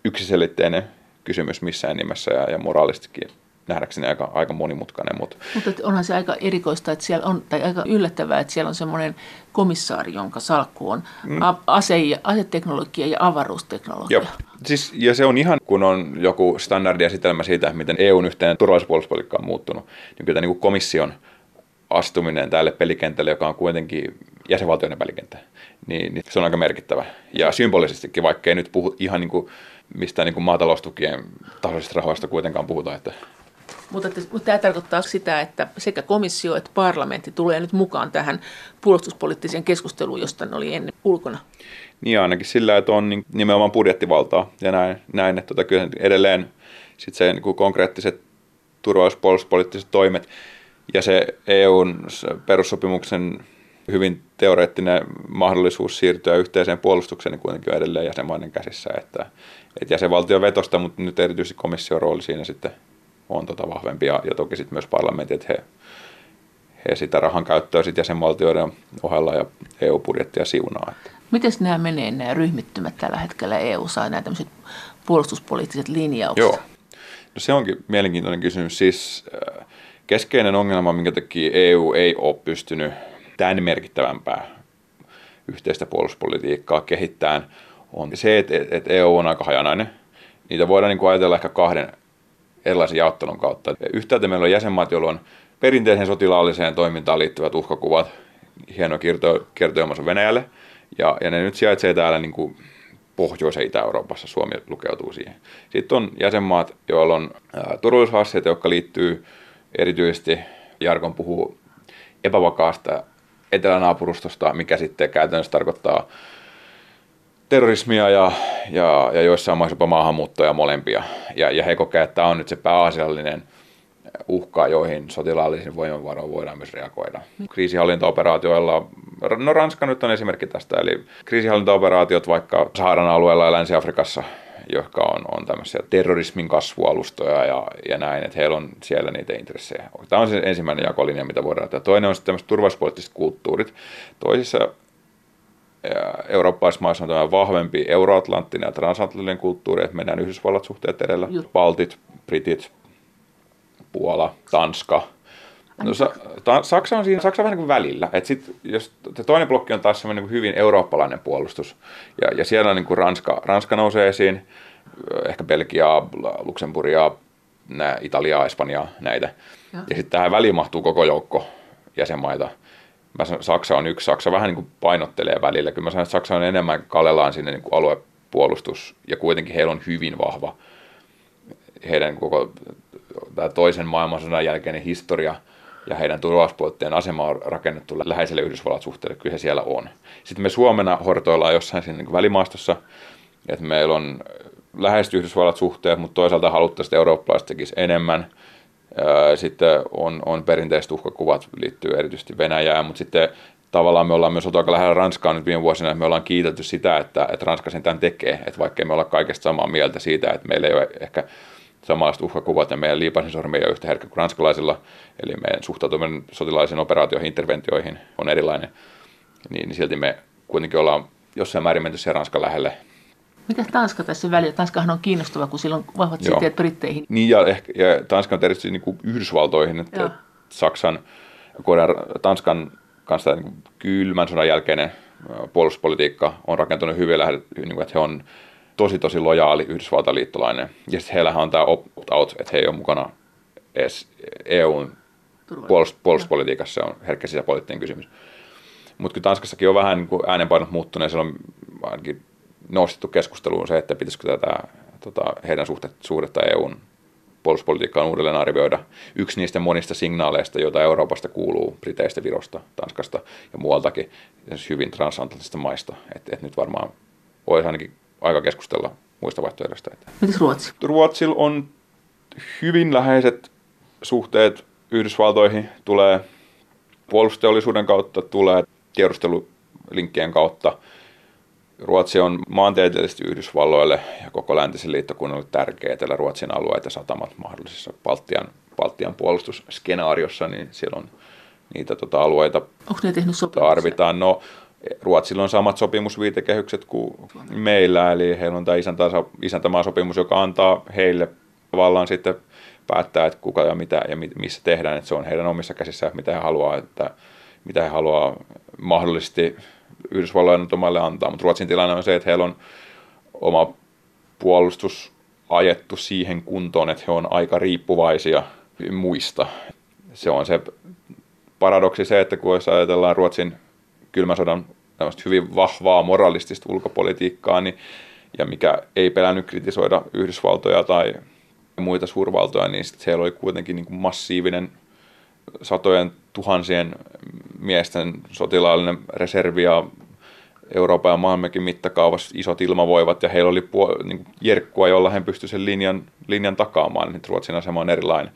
yksiselitteinen kysymys missään nimessä ja, ja moraalistikin nähdäkseni aika, aika monimutkainen. Mutta, mutta onhan se aika erikoista, että siellä on, tai aika yllättävää, että siellä on semmoinen komissaari, jonka salkku on mm. ase- ja, aseteknologia ja avaruusteknologia. Joo. Siis, ja se on ihan, kun on joku standardiesitelmä siitä, miten EUn yhteen turvallisuuspuolustuspolitiikka on muuttunut, niin kyllä niin kuin komission astuminen tälle pelikentälle, joka on kuitenkin jäsenvaltioiden pelikenttä, niin, niin se on aika merkittävä. Ja symbolisestikin, vaikka ei nyt puhu ihan niin kuin mistään niin kuin maataloustukien tasoisista rahoista kuitenkaan puhuta, että mutta, että, mutta tämä tarkoittaa sitä, että sekä komissio että parlamentti tulee nyt mukaan tähän puolustuspoliittiseen keskusteluun, josta ne oli ennen ulkona. Niin ainakin sillä, että on niin nimenomaan budjettivaltaa ja näin, näin että tota, kyllä edelleen sit se niin konkreettiset turvallisuuspoliittiset toimet ja se EUn perussopimuksen hyvin teoreettinen mahdollisuus siirtyä yhteiseen puolustukseen niin kuitenkin edelleen jäsenmaiden käsissä, että, että jäsenvaltio vetosta, mutta nyt erityisesti komission rooli siinä sitten on tota vahvempi ja, ja toki sitten myös parlamentti, että he, he sitä rahan käyttöä sitten jäsenvaltioiden ohella ja EU-budjettia siunaa. Miten nämä menee, nämä ryhmittymät tällä hetkellä EU saa nämä tämmöiset puolustuspoliittiset linjaukset? Joo, no se onkin mielenkiintoinen kysymys. Siis äh, keskeinen ongelma, minkä takia EU ei ole pystynyt tämän merkittävämpää yhteistä puolustuspolitiikkaa kehittämään, on se, että, että EU on aika hajanainen. Niitä voidaan niin kuin ajatella ehkä kahden erilaisen jaottelun kautta. Yhtäältä meillä on jäsenmaat, joilla on perinteiseen sotilaalliseen toimintaan liittyvät uhkakuvat, hieno kiertoilmaisu Venäjälle, ja, ja ne nyt sijaitsee täällä niin kuin Pohjois- ja Itä-Euroopassa, Suomi lukeutuu siihen. Sitten on jäsenmaat, joilla on turvallisuushaasteita, jotka liittyy erityisesti, Jarkon puhuu epävakaasta etelänaapurustosta, mikä sitten käytännössä tarkoittaa terrorismia ja, ja, ja joissain maissa jopa maahanmuuttoja molempia. Ja, ja he kokevat, että tämä on nyt se pääasiallinen uhka, joihin sotilaallisiin voimavaroin voidaan myös reagoida. Kriisihallintaoperaatioilla, no Ranska nyt on esimerkki tästä, eli kriisihallintaoperaatiot vaikka Saharan alueella ja Länsi-Afrikassa, jotka on, on tämmöisiä terrorismin kasvualustoja ja, ja näin, että heillä on siellä niitä intressejä. Tämä on se ensimmäinen jakolinja, mitä voidaan tehdä. Toinen on sitten tämmöiset turvallisuuspoliittiset kulttuurit. Toisissa eurooppalaisissa maissa on tämä vahvempi euroatlanttinen ja transatlanttinen kulttuuri, että mennään Yhdysvallat suhteet edellä. Just. Baltit, Britit, Puola, Tanska. No, sa, ta, Saksa on siinä, Saksa on vähän niin kuin välillä. Et sit, jos, toinen blokki on taas semmoinen niin hyvin eurooppalainen puolustus. Ja, ja siellä on niin kuin Ranska, Ranska nousee esiin, ehkä Belgiaa, Luxemburgia, Italiaa, Espanjaa, näitä. Ja, ja sitten tähän väliin mahtuu koko joukko jäsenmaita – mä sanon, Saksa on yksi. Saksa vähän niin kuin painottelee välillä. Kyllä mä sanon, että Saksa on enemmän kalellaan sinne niin kuin aluepuolustus ja kuitenkin heillä on hyvin vahva heidän koko tämä toisen maailmansodan jälkeinen historia ja heidän turvallisuuspuolitteen asema on rakennettu läheiselle Yhdysvallat suhteelle, kyllä he siellä on. Sitten me Suomena hortoillaan jossain siinä niin välimaastossa, että meillä on läheiset Yhdysvallat suhteet, mutta toisaalta haluttaisiin, että eurooppalaiset enemmän – sitten on, on perinteiset uhkakuvat liittyy erityisesti Venäjään, mutta sitten tavallaan me ollaan myös oltu aika lähellä Ranskaa nyt viime vuosina, että me ollaan kiitelty sitä, että, että Ranska sen tämän tekee, että vaikka me olla kaikesta samaa mieltä siitä, että meillä ei ole ehkä samanlaiset uhkakuvat ja meidän liipasin sormi ei ole yhtä herkkä kuin ranskalaisilla, eli meidän suhtautuminen sotilaisiin operaatioihin, interventioihin on erilainen, niin, silti me kuitenkin ollaan jossain määrin menty sen Ranskan lähelle mitä Tanska tässä välillä? Tanskahan on kiinnostava, kun sillä on vahvat Joo. siteet Britteihin. Niin, ja, ehkä, ja Tanska on erityisesti niin kuin Yhdysvaltoihin, että Joo. Saksan, Tanskan kanssa niin kuin kylmän sodan jälkeinen puolustuspolitiikka on rakentunut hyvin lähdet, niin kuin, että he on tosi tosi lojaali Yhdysvaltain liittolainen. Ja sitten heillähän on tämä opt-out, että he ei ole mukana edes EUn puolustus, puolustuspolitiikassa, se on herkkä sisäpoliittinen kysymys. Mutta kyllä Tanskassakin on vähän niin äänenpainot muuttunut, siellä on ainakin nostettu keskusteluun se, että pitäisikö tätä tota, heidän suhte, suhdetta EUn puolustuspolitiikkaan uudelleen arvioida. Yksi niistä monista signaaleista, joita Euroopasta kuuluu, Briteistä, Virosta, Tanskasta ja muualtakin, hyvin transatlanttisista maista. Että et nyt varmaan olisi ainakin aika keskustella muista vaihtoehdoista. Mitäs Ruotsi? Ruotsilla on hyvin läheiset suhteet Yhdysvaltoihin, tulee puolustusteollisuuden kautta, tulee tiedustelulinkkien kautta – Ruotsi on maantieteellisesti Yhdysvalloille ja koko läntisen liittokunnalle tärkeä Etelä-Ruotsin alueet ja satamat mahdollisessa Baltian, Baltian puolustusskenaariossa, niin siellä on niitä tota, alueita Onko ne tehnyt sopimuksia? tarvitaan. No, Ruotsilla on samat sopimusviitekehykset kuin meillä, eli heillä on tämä isäntämaasopimus, joka antaa heille tavallaan sitten päättää, että kuka ja mitä ja missä tehdään, että se on heidän omissa käsissään, mitä he haluaa, että mitä he haluaa mahdollisesti Yhdysvallojen omalle antaa, mutta Ruotsin tilanne on se, että heillä on oma puolustus ajettu siihen kuntoon, että he on aika riippuvaisia muista. Se on se paradoksi se, että kun jos ajatellaan Ruotsin kylmän sodan hyvin vahvaa moralistista ulkopolitiikkaa, niin, ja mikä ei pelännyt kritisoida Yhdysvaltoja tai muita suurvaltoja, niin siellä oli kuitenkin niin kuin massiivinen satojen tuhansien miesten sotilaallinen reservi ja Euroopan ja maailmankin mittakaavassa isot ilmavoivat ja heillä oli puol- niin jerkkua, jolla he pystyivät sen linjan, linjan takaamaan, niin Ruotsin asema on erilainen.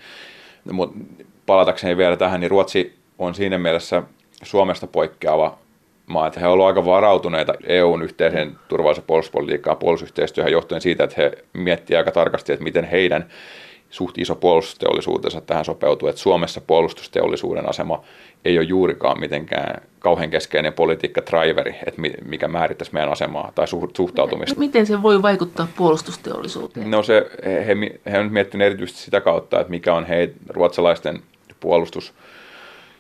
Mutta palatakseni vielä tähän, niin Ruotsi on siinä mielessä Suomesta poikkeava maa, että he ovat aika varautuneita EUn yhteiseen ja puolustuspolitiikkaan puolustusyhteistyöhön johtuen siitä, että he miettivät aika tarkasti, että miten heidän suht iso puolustusteollisuutensa tähän sopeutuu, että Suomessa puolustusteollisuuden asema ei ole juurikaan mitenkään kauhean keskeinen politiikka driveri, että mikä määrittäisi meidän asemaa tai suhtautumista. Miten se voi vaikuttaa puolustusteollisuuteen? No se, he, he, he on miettinyt erityisesti sitä kautta, että mikä on he, ruotsalaisten puolustus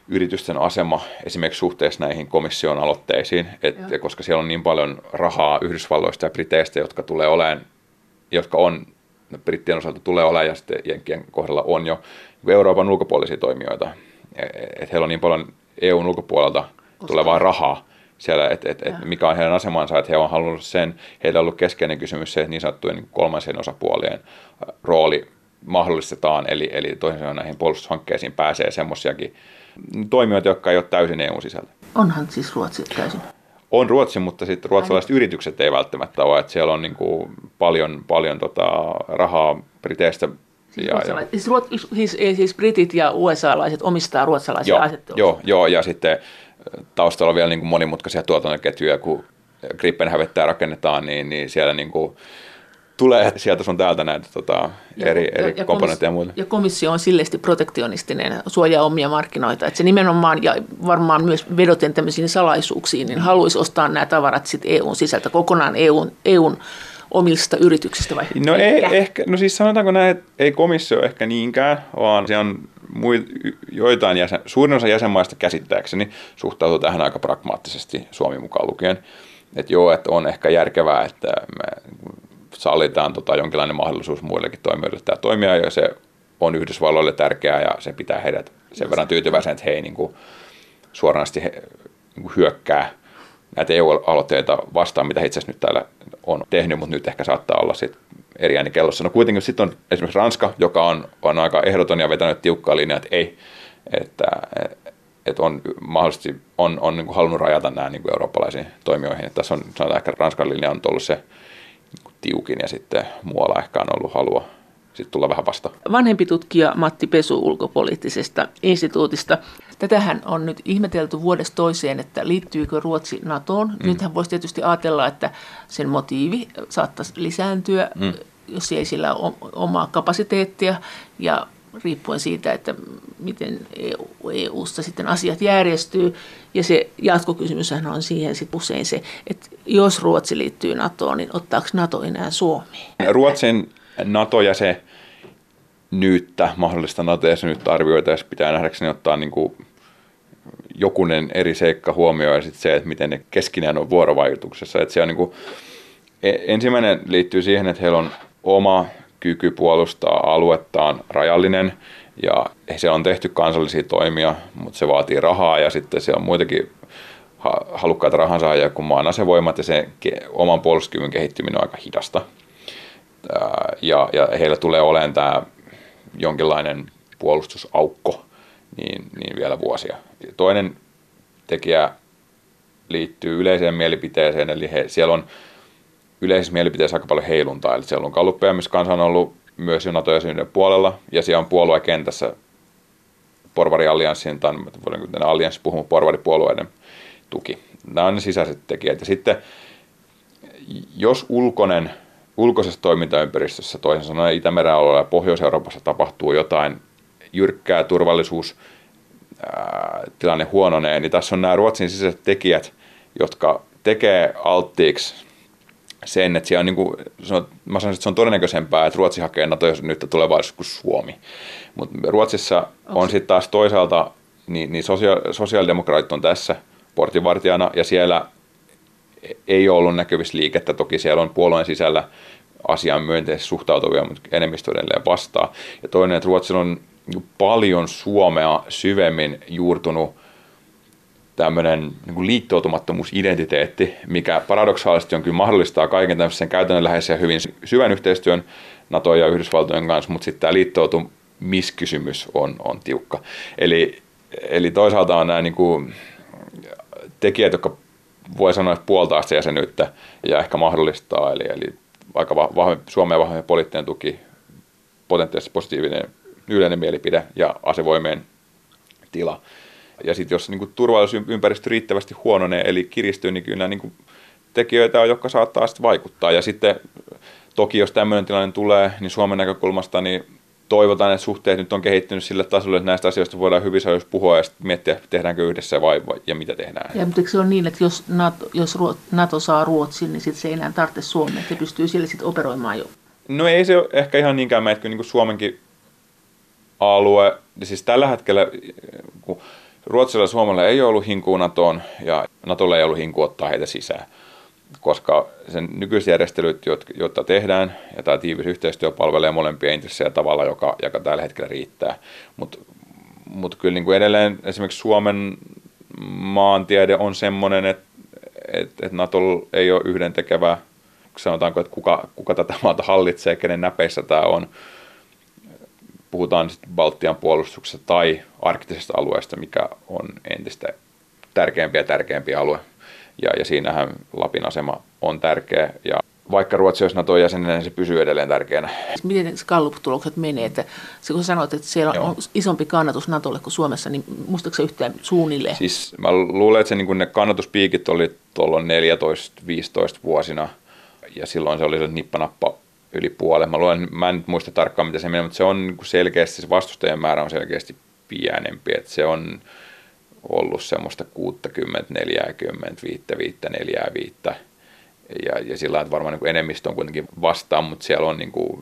yritysten asema esimerkiksi suhteessa näihin komission aloitteisiin, et, koska siellä on niin paljon rahaa Yhdysvalloista ja Briteistä, jotka tulee olemaan, jotka on Brittien osalta tulee olemaan ja sitten Jenkkien kohdalla on jo Euroopan ulkopuolisia toimijoita. E, et heillä on niin paljon EUn ulkopuolelta tulevaa rahaa siellä, että et, et mikä on heidän asemansa, että he on halunnut sen, heillä on ollut keskeinen kysymys se, että niin sanottujen niin kolmansien osapuolien rooli mahdollistetaan, eli, eli toisin sanoen näihin puolustushankkeisiin pääsee semmoisiakin toimijoita, jotka ei ole täysin EU sisällä. Onhan siis Ruotsi täysin. On Ruotsi, mutta sitten ruotsalaiset Aina. yritykset ei välttämättä ole, että siellä on niin kuin paljon, paljon tota rahaa Briteistä Siis, ja, ja. Siis, ruot, siis, siis britit ja USA-laiset omistaa ruotsalaisia joo, joo, joo, ja sitten taustalla on vielä niin kuin monimutkaisia tuotantoketjuja, kun Gripen hävettää rakennetaan, niin, niin siellä niin kuin tulee sieltä sun täältä näitä tota, ja, eri, ja, eri ja komponentteja ja muuta. Ja komissio on silleesti protektionistinen, suojaa omia markkinoita. Että se nimenomaan, ja varmaan myös vedoten tämmöisiin salaisuuksiin, niin haluaisi ostaa nämä tavarat sitten EUn sisältä kokonaan EUn, EUn omista yrityksistä vai? No, ei, ehkä, no siis sanotaanko näin, että ei komissio ehkä niinkään, vaan se on muit, joitain jäsen, suurin osa jäsenmaista käsittääkseni suhtautuu tähän aika pragmaattisesti Suomi mukaan lukien. Että joo, että on ehkä järkevää, että me sallitaan tota, jonkinlainen mahdollisuus muillekin toimijoille tämä toimia, ja se on Yhdysvalloille tärkeää, ja se pitää heidät sen verran tyytyväisen, että he ei niin kuin, suoranaisesti he, niin kuin hyökkää näitä EU-aloitteita vastaan, mitä itse asiassa nyt täällä on tehnyt, mutta nyt ehkä saattaa olla sit eri ääni kellossa. No kuitenkin sitten on esimerkiksi Ranska, joka on, on aika ehdoton ja vetänyt tiukkaa linjaa, että ei, että, että on mahdollisesti on, on niin kuin halunnut rajata nämä niin kuin eurooppalaisiin toimijoihin. Että tässä on, sanotaan ehkä Ranskan linja on ollut se tiukin ja sitten muualla ehkä on ollut halua sitten tulla vähän vasta. Vanhempi tutkija Matti Pesu ulkopoliittisesta instituutista. Tätähän on nyt ihmetelty vuodesta toiseen, että liittyykö Ruotsi NATOon. Mm. Nythän voisi tietysti ajatella, että sen motiivi saattaisi lisääntyä, mm. jos ei sillä ole omaa kapasiteettia ja riippuen siitä, että miten EU, EU-ssa sitten asiat järjestyy. Ja se jatkokysymys on siihen sit usein se, että jos Ruotsi liittyy NATOon, niin ottaako NATO enää Suomeen? Ruotsin NATO-jäsenyyttä, mahdollista NATO-jäsenyyttä arvioitaessa pitää nähdäkseni ottaa niin kuin jokunen eri seikka huomioon ja sitten se, että miten ne keskinään on vuorovaikutuksessa. Että se on niin kuin, e, ensimmäinen liittyy siihen, että heillä on oma kyky puolustaa aluettaan rajallinen ja se on tehty kansallisia toimia, mutta se vaatii rahaa ja sitten se on muitakin halukkaita rahansaajia kuin maan asevoimat ja se oman puolustuskyvyn kehittyminen on aika hidasta. Ja, ja heillä tulee olemaan tämä jonkinlainen puolustusaukko niin, niin vielä vuosia. Toinen tekijä liittyy yleiseen mielipiteeseen, eli he, siellä on yleisessä mielipiteessä aika paljon heiluntaa. Eli siellä on kalluppeja, missä kansa on ollut myös jo nato puolella, ja siellä on puoluekentässä porvariallianssin tai allianssi puhumaan porvaripuolueiden tuki. Nämä on ne sisäiset tekijät. Ja sitten jos ulkoinen, ulkoisessa toimintaympäristössä, toisin sanoen Itämeren alueella ja Pohjois-Euroopassa tapahtuu jotain jyrkkää turvallisuus, tilanne huononee, niin tässä on nämä Ruotsin sisäiset tekijät, jotka tekee alttiiksi sen, että siellä on, niin kuin, se on, mä sanoisin, että se on todennäköisempää, että Ruotsi hakee NATO-jäsenyyttä tulevaisuudessa kuin Suomi. Mutta Ruotsissa on sitten taas toisaalta, niin, niin sosia- sosiaalidemokraatit on tässä portinvartijana, ja siellä ei ole ollut näkyvissä liikettä. Toki siellä on puolueen sisällä asiaan myönteisesti suhtautuvia, mutta enemmistö edelleen vastaa. Ja toinen, että Ruotsilla on paljon Suomea syvemmin juurtunut tämmöinen niin liittoutumattomuusidentiteetti, mikä paradoksaalisesti on kyllä mahdollistaa kaiken tämmöisen käytännönläheisen ja hyvin syvän yhteistyön NATO ja Yhdysvaltojen kanssa, mutta sitten tämä liittoutumiskysymys on, on tiukka. Eli, eli toisaalta on nämä niin kuin, tekijät, jotka voi sanoa, että puoltaa sitä jäsenyyttä ja ehkä mahdollistaa, eli, eli aika vahvempi, Suomeen vahvempi poliittinen tuki, potentiaalisesti positiivinen yleinen mielipide ja asevoimien tila. Ja sitten jos niin turvallisuusympäristö riittävästi huononee, eli kiristyy, niin kyllä niin kuin tekijöitä on, jotka saattaa sitten vaikuttaa. Ja sitten toki jos tämmöinen tilanne tulee, niin Suomen näkökulmasta niin toivotaan, että suhteet nyt on kehittynyt sille tasolle, että näistä asioista voidaan hyvissä ajoin puhua ja sitten miettiä, tehdäänkö yhdessä vai, vai ja mitä tehdään. Ja mutta se on niin, että jos NATO, jos NATO saa Ruotsin, niin sitten se ei enää tarvitse Suomea, että pystyy siellä sitten operoimaan jo. No ei se ole ehkä ihan niinkään, että niin kuin Suomenkin alue, siis tällä hetkellä, kun Ruotsilla ja Suomella ei ollut hinkua NATOon ja NATOlla ei ollut hinkua ottaa heitä sisään, koska sen nykyiset järjestelyt, joita tehdään, ja tämä tiivis yhteistyö palvelee molempia intressejä tavalla, joka, joka tällä hetkellä riittää. Mutta mut kyllä niin kuin edelleen esimerkiksi Suomen maantiede on semmoinen, että et, et NATO ei ole yhdentekevä, sanotaanko, että kuka, kuka tätä maata hallitsee, kenen näpeissä tämä on puhutaan sitten Baltian puolustuksesta tai arktisesta alueesta, mikä on entistä tärkeämpi ja tärkeämpi alue. Ja, ja siinähän Lapin asema on tärkeä. Ja vaikka Ruotsi olisi nato jäsenenä, niin se pysyy edelleen tärkeänä. Miten Gallup-tulokset menee? Että se, kun sanoit, että siellä Joo. on isompi kannatus Natolle kuin Suomessa, niin muistatko se yhtään suunnilleen? Siis mä luulen, että se, niin ne kannatuspiikit oli tuolla 14-15 vuosina, ja silloin se oli se nippanappa yli puolen. Mä, luulen, mä en muista tarkkaan, mitä se menee, mutta se on niin selkeästi, se vastustajien määrä on selkeästi pienempi. Että se on ollut semmoista 60, 40, 5, 5, 4, 5. Ja, ja sillä että varmaan niin enemmistö on kuitenkin vastaan, mutta siellä on niin kuin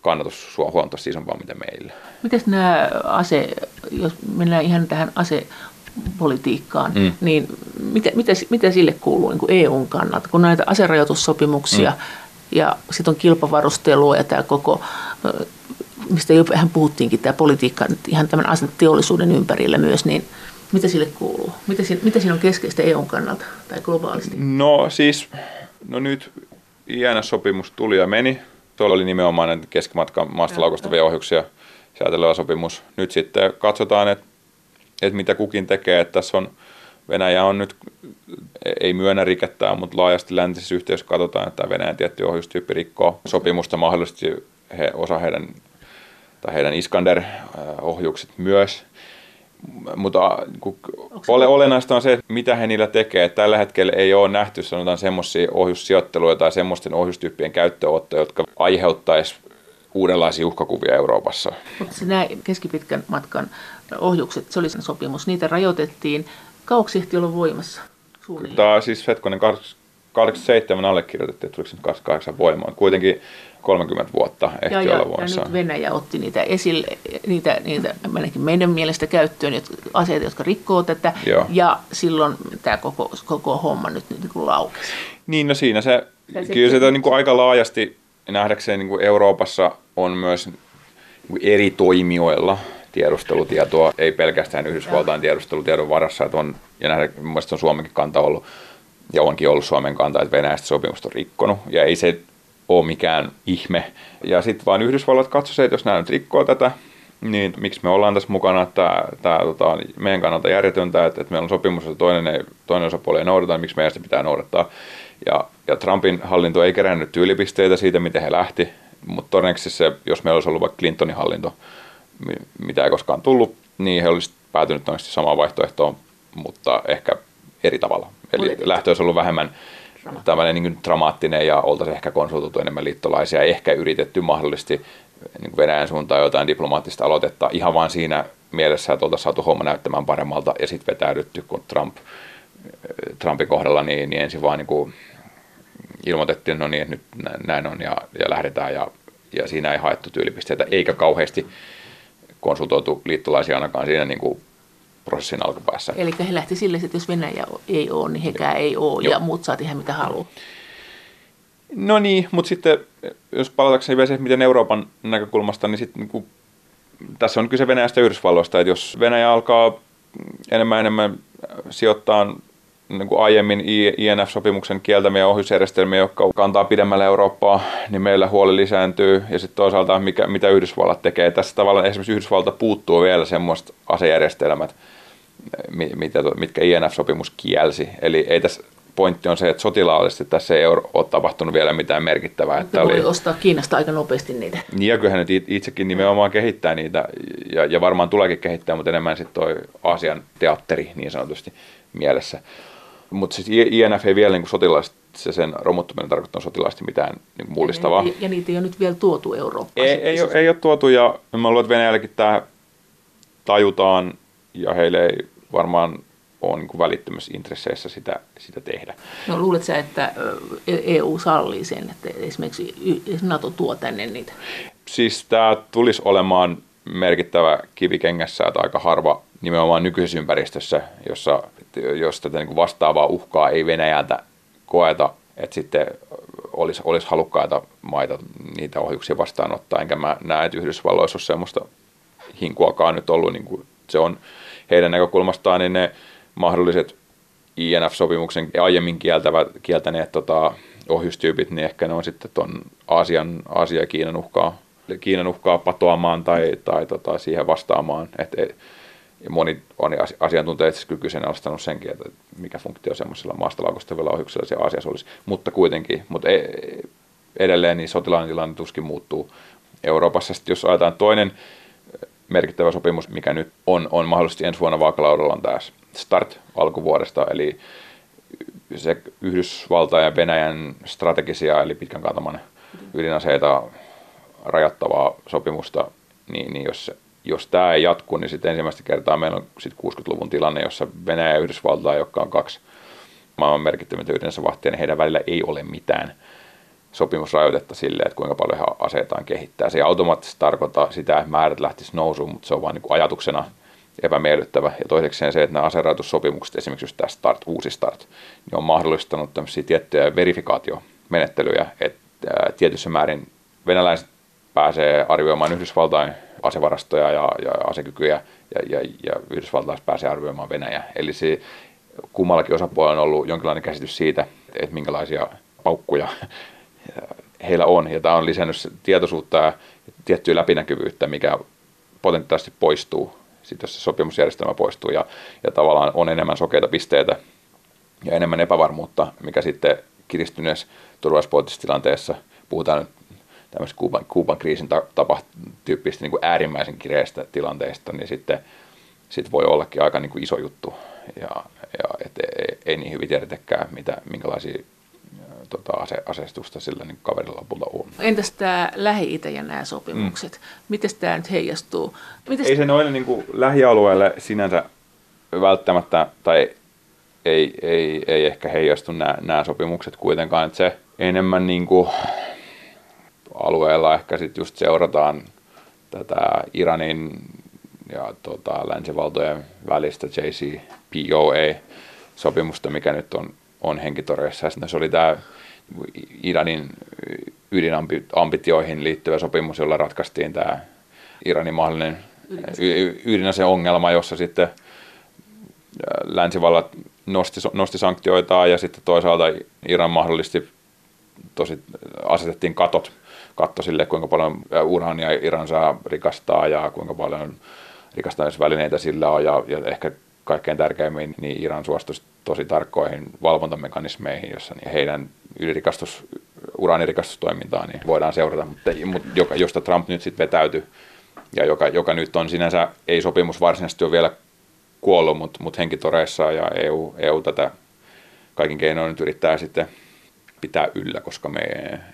kannatus huomattavasti isompaa mitä meillä. Miten nämä ase, jos mennään ihan tähän ase politiikkaan, mm. niin mitä, mitä, mitä sille kuuluu niin kuin EUn kannalta, kun näitä aserajoitussopimuksia mm ja sitten on kilpavarustelua ja tämä koko, mistä jo vähän puhuttiinkin, tämä politiikka ihan tämän teollisuuden ympärillä myös, niin mitä sille kuuluu? Mitä siinä, mitä siinä on keskeistä EUn kannalta tai globaalisti? No siis, no nyt INS-sopimus tuli ja meni. Tuolla oli nimenomaan keskimatkan maasta laukastavia ohjuksia säätelevä sopimus. Nyt sitten katsotaan, että, että mitä kukin tekee. Että tässä on, Venäjä on nyt ei myönnä rikettää, mutta laajasti läntisessä yhteisössä katsotaan, että Venäjän tietty ohjustyyppi rikkoo sopimusta mahdollisesti he, osa heidän, tai heidän Iskander-ohjukset myös. Mutta ole, olennaista on se, mitä he niillä tekee. Tällä hetkellä ei ole nähty sanotaan semmoisia ohjussijoitteluja tai semmoisten ohjustyyppien käyttöottoja, jotka aiheuttaisi uudenlaisia uhkakuvia Euroopassa. Mutta nämä keskipitkän matkan ohjukset, se oli sen sopimus, niitä rajoitettiin. Kauaksi ehti olla voimassa? Tämä siis hetkonen 87 allekirjoitettiin, että tuliko se 28 voimaan. Kuitenkin 30 vuotta ehti ja, olla voimassa. Ja nyt Venäjä otti niitä esille, niitä, niitä meidän mielestä käyttöön, jotka, aseita, jotka rikkoo tätä. Joo. Ja silloin tämä koko, koko homma nyt niin kuin laukesi. Niin, no siinä se, se kyllä se, se niin kuin aika laajasti nähdäkseen niin kuin Euroopassa on myös niin eri toimijoilla tiedustelutietoa, ei pelkästään Yhdysvaltain tiedustelutiedon varassa, että on, ja nähdä, mielestäni on Suomenkin kanta ollut, ja onkin ollut Suomen kanta, että Venäjästä sopimusta on rikkonut, ja ei se ole mikään ihme. Ja sitten vaan Yhdysvallat katsoi se, että jos nämä nyt rikkoo tätä, niin miksi me ollaan tässä mukana, että tämä tota, meidän kannalta järjetöntä, että, että meillä on sopimus, että toinen, ei, toinen osapuoli ei noudata, niin miksi meidän sitä pitää noudattaa. Ja, ja Trumpin hallinto ei kerännyt tyylipisteitä siitä, miten he lähti, mutta todennäköisesti se, jos meillä olisi ollut vaikka Clintonin hallinto, mitä ei koskaan tullut, niin he olisivat päätynyt todennäköisesti samaan vaihtoehtoon, mutta ehkä eri tavalla. Eli lähtö olisi ollut vähemmän, tämmöinen niin dramaattinen ja oltaisiin ehkä konsultoitu enemmän liittolaisia, ehkä yritetty mahdollisesti niin Venäjän suuntaan jotain diplomaattista aloitetta ihan vain siinä mielessä, että oltaisiin saatu homma näyttämään paremmalta ja sitten vetäydytty, kun Trump, Trumpin kohdalla niin, niin ensin vaan niin kuin ilmoitettiin, no niin, että nyt näin on ja, ja lähdetään ja, ja siinä ei haettu tyylipisteitä eikä kauheasti konsultoitu liittolaisia ainakaan siinä niin kuin prosessin alkupäässä. Eli he lähti sille, että jos Venäjä ei ole, niin hekään ei ole Joo. ja muut saa tehdä mitä haluaa. No niin, mutta sitten jos palatakseni vielä se, miten Euroopan näkökulmasta, niin sitten niin kuin, tässä on kyse Venäjästä ja Yhdysvalloista, että jos Venäjä alkaa enemmän enemmän sijoittaa niin kuin aiemmin INF-sopimuksen kieltämiä ohjusjärjestelmiä, jotka kantaa pidemmälle Eurooppaa, niin meillä huoli lisääntyy. Ja sitten toisaalta, mikä, mitä Yhdysvallat tekee. Tässä tavallaan esimerkiksi Yhdysvalta puuttuu vielä semmoista asejärjestelmät, mitä, mitkä INF-sopimus kielsi. Eli ei tässä pointti on se, että sotilaallisesti tässä ei ole tapahtunut vielä mitään merkittävää. Että voi oli... ostaa Kiinasta aika nopeasti niitä. Niin ja kyllähän nyt itsekin nimenomaan kehittää niitä ja, ja varmaan tuleekin kehittää, mutta enemmän sitten toi Aasian teatteri niin sanotusti mielessä. Mutta siis INF ei vielä niin sotilaallisesti, se sen romuttaminen tarkoittaa sotilaallisesti mitään niin mullistavaa. Ja, ja niitä ei ole nyt vielä tuotu Eurooppaan. Ei, ei, ole, ei ole tuotu ja mä luulen, että Venäjälläkin tämä tajutaan ja heille ei varmaan ole niin välittömässä intresseissä sitä, sitä tehdä. No luuletko sä, että EU sallii sen, että esimerkiksi NATO tuo tänne niitä? Siis tämä tulisi olemaan merkittävä kivikengässä, että aika harva nimenomaan nykyisessä ympäristössä, jossa jos tätä niin vastaavaa uhkaa ei Venäjältä koeta, että sitten olisi, olisi halukkaita maita niitä ohjuksia vastaanottaa. Enkä mä näe, että Yhdysvalloissa olisi semmoista hinkuakaan nyt ollut. Niin kuin se on heidän näkökulmastaan, niin ne mahdolliset INF-sopimuksen aiemmin kieltävät, kieltäneet tota, ohjustyypit, niin ehkä ne on sitten tuon Aasian, Aasia ja Kiinan uhkaa, Kiinan uhkaa patoamaan tai, tai tota, siihen vastaamaan. Et, et, ja moni on asiantuntija itse kyseenalaistanut senkin, että mikä funktio semmoisella maasta laukostavilla ohjuksilla se asiassa olisi. Mutta kuitenkin, mutta e, edelleen niin sotilainen tilanne tuskin muuttuu Euroopassa. Sitten jos ajetaan toinen merkittävä sopimus, mikä nyt on, on mahdollisesti ensi vuonna vaakalaudalla, on tämä START alkuvuodesta, eli se Yhdysvaltain ja Venäjän strategisia, eli pitkän kantaman ydinaseita rajoittavaa sopimusta, niin, niin jos jos tämä ei jatku, niin sitten ensimmäistä kertaa meillä on sit 60-luvun tilanne, jossa Venäjä ja Yhdysvaltaa, jotka on kaksi maailman merkittävintä ydinasevahtia, niin heidän välillä ei ole mitään sopimusrajoitetta sille, että kuinka paljon he aseitaan kehittää. Se ei automaattisesti tarkoita sitä, että määrät lähtisi nousuun, mutta se on vain niin ajatuksena epämiellyttävä. Ja toisekseen se, että nämä aserajoitussopimukset, esimerkiksi just tämä START, uusi START, niin on mahdollistanut tämmöisiä tiettyjä verifikaatiomenettelyjä, että tietyssä määrin venäläiset pääsee arvioimaan Yhdysvaltain asevarastoja ja, ja asekykyjä ja, ja, ja Yhdysvaltalaiset pääsee arvioimaan Venäjä. Eli se kummallakin osapuolella on ollut jonkinlainen käsitys siitä, että minkälaisia paukkuja heillä on. Ja tämä on lisännyt tietoisuutta ja tiettyä läpinäkyvyyttä, mikä potentiaalisesti poistuu, sit jos se sopimusjärjestelmä poistuu ja, ja tavallaan on enemmän sokeita pisteitä ja enemmän epävarmuutta, mikä sitten kiristyneessä turvallisuuspoliittisessa tilanteessa, puhutaan nyt tämmöistä Kuuban, Kuuban kriisin tapa, tyyppistä niin kuin äärimmäisen kireistä tilanteista, niin sitten sit voi ollakin aika niin kuin iso juttu. Ja, ja et ei, ei niin hyvin tiedäkään, mitä, minkälaisia tota, ase, aseistusta sillä niin kaverilla lopulta on. Entäs tämä Lähi-Itä ja nämä sopimukset? Mm. Miten tämä nyt heijastuu? Mites... Ei se noille niin kuin lähialueelle sinänsä välttämättä, tai ei, ei, ei ehkä heijastu nämä, nämä sopimukset kuitenkaan, että se enemmän niin kuin alueella ehkä sitten just seurataan tätä Iranin ja tota, länsivaltojen välistä JCPOA-sopimusta, mikä nyt on, on henkitoreissa. Se oli tämä Iranin ydinambitioihin liittyvä sopimus, jolla ratkaistiin tämä Iranin mahdollinen ydinaseen ongelma, jossa sitten länsivallat nosti, nosti sanktioitaan ja sitten toisaalta Iran mahdollisesti tosi asetettiin katot katto sille, kuinka paljon urania Iran saa rikastaa ja kuinka paljon rikastamisvälineitä sillä on. Ja, ja ehkä kaikkein tärkeimmin niin Iran suostui tosi tarkkoihin valvontamekanismeihin, jossa niin heidän ylirikastus, uraanirikastustoimintaa niin voidaan seurata, mutta, mutta joka, josta Trump nyt sitten vetäytyi ja joka, joka nyt on sinänsä, ei sopimus varsinaisesti ole vielä kuollut, mutta, mutta henkitoreissa ja EU, EU tätä kaikin keinoin nyt yrittää sitten pitää yllä, koska me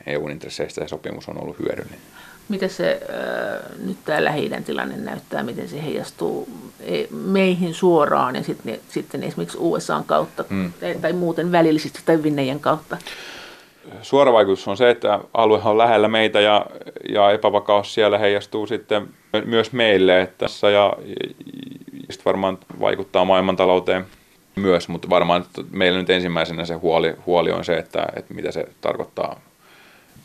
EUn intresseistä se sopimus on ollut hyödyllinen. Miten se äh, nyt tämä lähi tilanne näyttää, miten se heijastuu e, meihin suoraan ja sitten, sitten esimerkiksi USAn kautta hmm. tai, tai muuten välillisesti tai Venäjän kautta? Suora vaikutus on se, että alue on lähellä meitä ja, ja epävakaus siellä heijastuu sitten myös meille. Että, ja, ja varmaan vaikuttaa maailmantalouteen myös, mutta varmaan meillä nyt ensimmäisenä se huoli, huoli on se, että, että mitä se tarkoittaa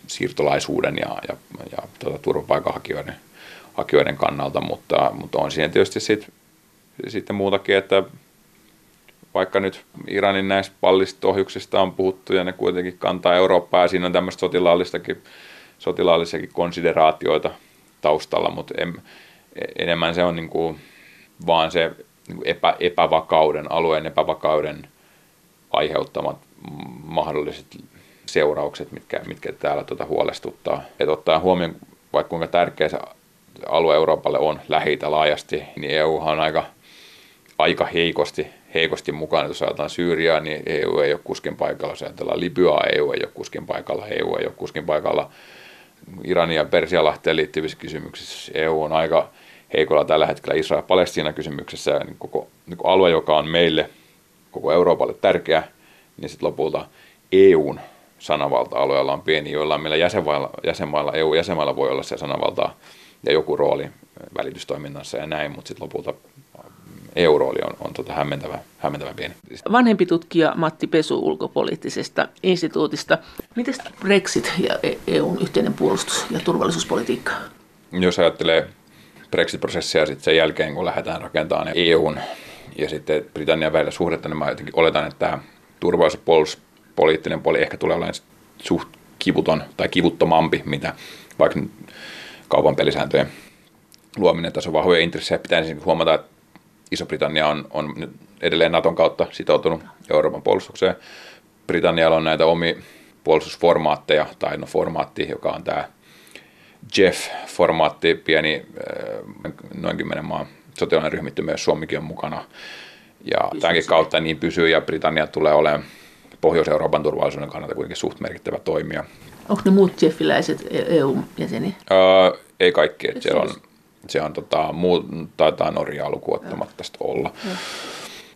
siirtolaisuuden ja, ja, ja tuota, turvapaikanhakijoiden hakijoiden kannalta, mutta, mutta on siinä tietysti sit, sitten muutakin, että vaikka nyt Iranin näistä pallistohjuksista on puhuttu ja ne kuitenkin kantaa Eurooppaa ja siinä on tämmöistä sotilaallistakin, sotilaallisiakin konsideraatioita taustalla, mutta en, enemmän se on niin kuin vaan se niin epä, epävakauden, alueen epävakauden aiheuttamat mahdolliset seuraukset, mitkä, mitkä täällä tuota huolestuttaa. Et ottaa huomioon, vaikka kuinka tärkeä se alue Euroopalle on lähi laajasti, niin EU on aika, aika heikosti, heikosti mukana. Jos ajatellaan Syyriaa, niin EU ei ole kuskin paikalla. Jos ajatellaan Libyaa, EU ei ole kuskin paikalla. EU ei ole kuskin paikalla. Iranin ja Persialahteen liittyvissä kysymyksissä EU on aika heikolla tällä hetkellä Israel-Palestiina-kysymyksessä. Ja niin koko niin alue, joka on meille, koko Euroopalle tärkeä, niin sitten lopulta EUn sanavalta-alueella on pieni, joilla meillä jäsenmailla, jäsenmailla EU-jäsenmailla voi olla se sanavalta ja joku rooli välitystoiminnassa ja näin, mutta sitten lopulta EU-rooli on, on tota hämmentävä, hämmentävä pieni. Vanhempi tutkija Matti Pesu ulkopoliittisesta instituutista. Miten Brexit ja EUn yhteinen puolustus- ja turvallisuuspolitiikka? Jos ajattelee Brexit-prosessia sitten sen jälkeen, kun lähdetään rakentamaan EUn ja sitten Britannian välillä suhdetta, niin mä jotenkin oletan, että tämä turvallisuus- ja puoli ehkä tulee olemaan suht kivuton tai kivuttomampi, mitä vaikka kaupan pelisääntöjen luominen. Tässä on vahvoja intressejä. Pitää ensin huomata, että Iso-Britannia on, on nyt edelleen Naton kautta sitoutunut Euroopan puolustukseen. Britannialla on näitä omi puolustusformaatteja, tai no formaatti, joka on tämä Jeff-formaatti, pieni äh, noin kymmenen maan sotilainen ryhmittymä, jos Suomikin on mukana. Ja tämänkin kautta niin pysyy, ja Britannia tulee olemaan Pohjois-Euroopan turvallisuuden kannalta kuitenkin suht merkittävä toimija. Onko ne muut jeffiläiset EU-jäseniä? Öö, ei kaikki. Että siellä on, se on tota, muu, taitaa Norjaa lukuottamatta tästä olla.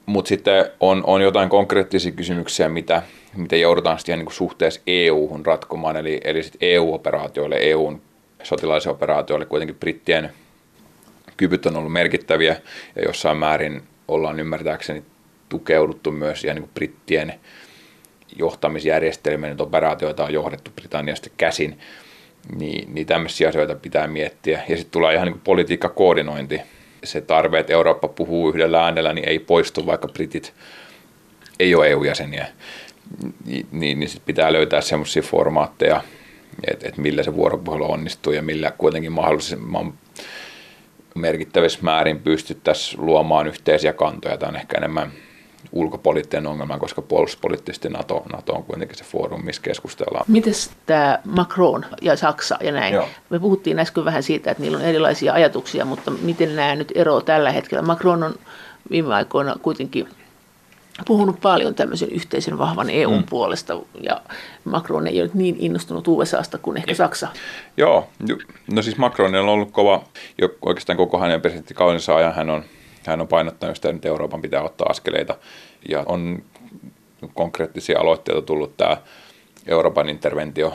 Mutta sitten on, on jotain konkreettisia kysymyksiä, mitä, mitä joudutaan sitten niin suhteessa EU-hun ratkomaan, eli, eli sit EU-operaatioille, EUn sotilaisille operaatioille kuitenkin brittien kyvyt on ollut merkittäviä ja jossain määrin ollaan ymmärtääkseni tukeuduttu myös ja niin kuin brittien johtamisjärjestelmien, että operaatioita on johdettu Britanniasta käsin, niin, niin tämmöisiä asioita pitää miettiä. Ja sitten tulee ihan niin politiikkakoordinointi. Se tarve, että Eurooppa puhuu yhdellä äänellä, niin ei poistu, vaikka britit ei ole EU-jäseniä. Niin, niin, niin sit pitää löytää semmoisia formaatteja, että, että millä se vuoropuhelu onnistuu ja millä kuitenkin mahdollisimman merkittävissä määrin pystyttäisiin luomaan yhteisiä kantoja. Tämä on ehkä enemmän ulkopoliittinen ongelma, koska puolustuspoliittisesti NATO, NATO on kuitenkin se foorumi, missä keskustellaan. Miten tämä Macron ja Saksa ja näin? Joo. Me puhuttiin äsken vähän siitä, että niillä on erilaisia ajatuksia, mutta miten nämä nyt eroavat tällä hetkellä? Macron on viime aikoina kuitenkin puhunut paljon tämmöisen yhteisen vahvan EUn mm. puolesta, ja Macron ei ole niin innostunut USAsta kuin ehkä Saksa. Joo, no siis Macron on ollut kova, jo oikeastaan koko hänen presidenttikaudensa ajan hän on hän on painottanut sitä, että Euroopan pitää ottaa askeleita ja on konkreettisia aloitteita tullut tämä Euroopan interventio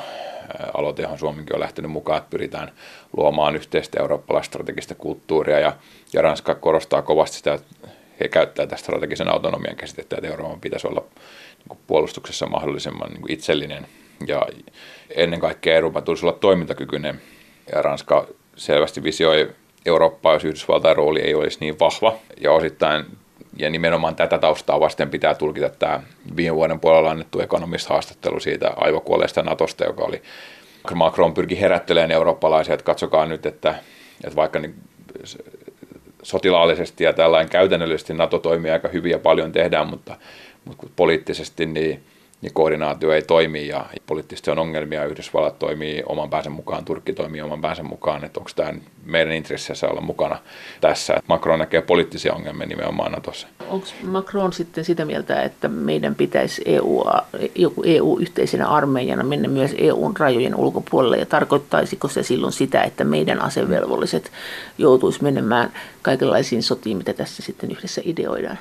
aloite, johon Suomikin on lähtenyt mukaan, että pyritään luomaan yhteistä eurooppalaista strategista kulttuuria ja, ja Ranska korostaa kovasti sitä, että he käyttää tästä strategisen autonomian käsitettä, että Euroopan pitäisi olla niin puolustuksessa mahdollisimman niin itsellinen ja ennen kaikkea Euroopan tulisi olla toimintakykyinen ja Ranska selvästi visioi Eurooppaa, jos Yhdysvaltain rooli ei olisi niin vahva. Ja osittain ja nimenomaan tätä taustaa vasten pitää tulkita tämä viime vuoden puolella annettu ekonomist-haastattelu siitä aivokuolleesta Natosta, joka oli Macron pyrki herättelemään eurooppalaisia, että katsokaa nyt, että, että vaikka niin sotilaallisesti ja tällainen käytännöllisesti NATO toimii aika hyvin ja paljon tehdään, mutta, mutta poliittisesti niin niin koordinaatio ei toimi ja poliittisesti on ongelmia. Yhdysvallat toimii oman päänsä mukaan, Turkki toimii oman päänsä mukaan. Että onko tämä meidän intressissä olla mukana tässä? Macron näkee poliittisia ongelmia nimenomaan Natossa. Onko Macron sitten sitä mieltä, että meidän pitäisi EU, joku EU-yhteisenä armeijana mennä myös EUn rajojen ulkopuolelle ja tarkoittaisiko se silloin sitä, että meidän asevelvolliset joutuisi menemään kaikenlaisiin sotiin, mitä tässä sitten yhdessä ideoidaan?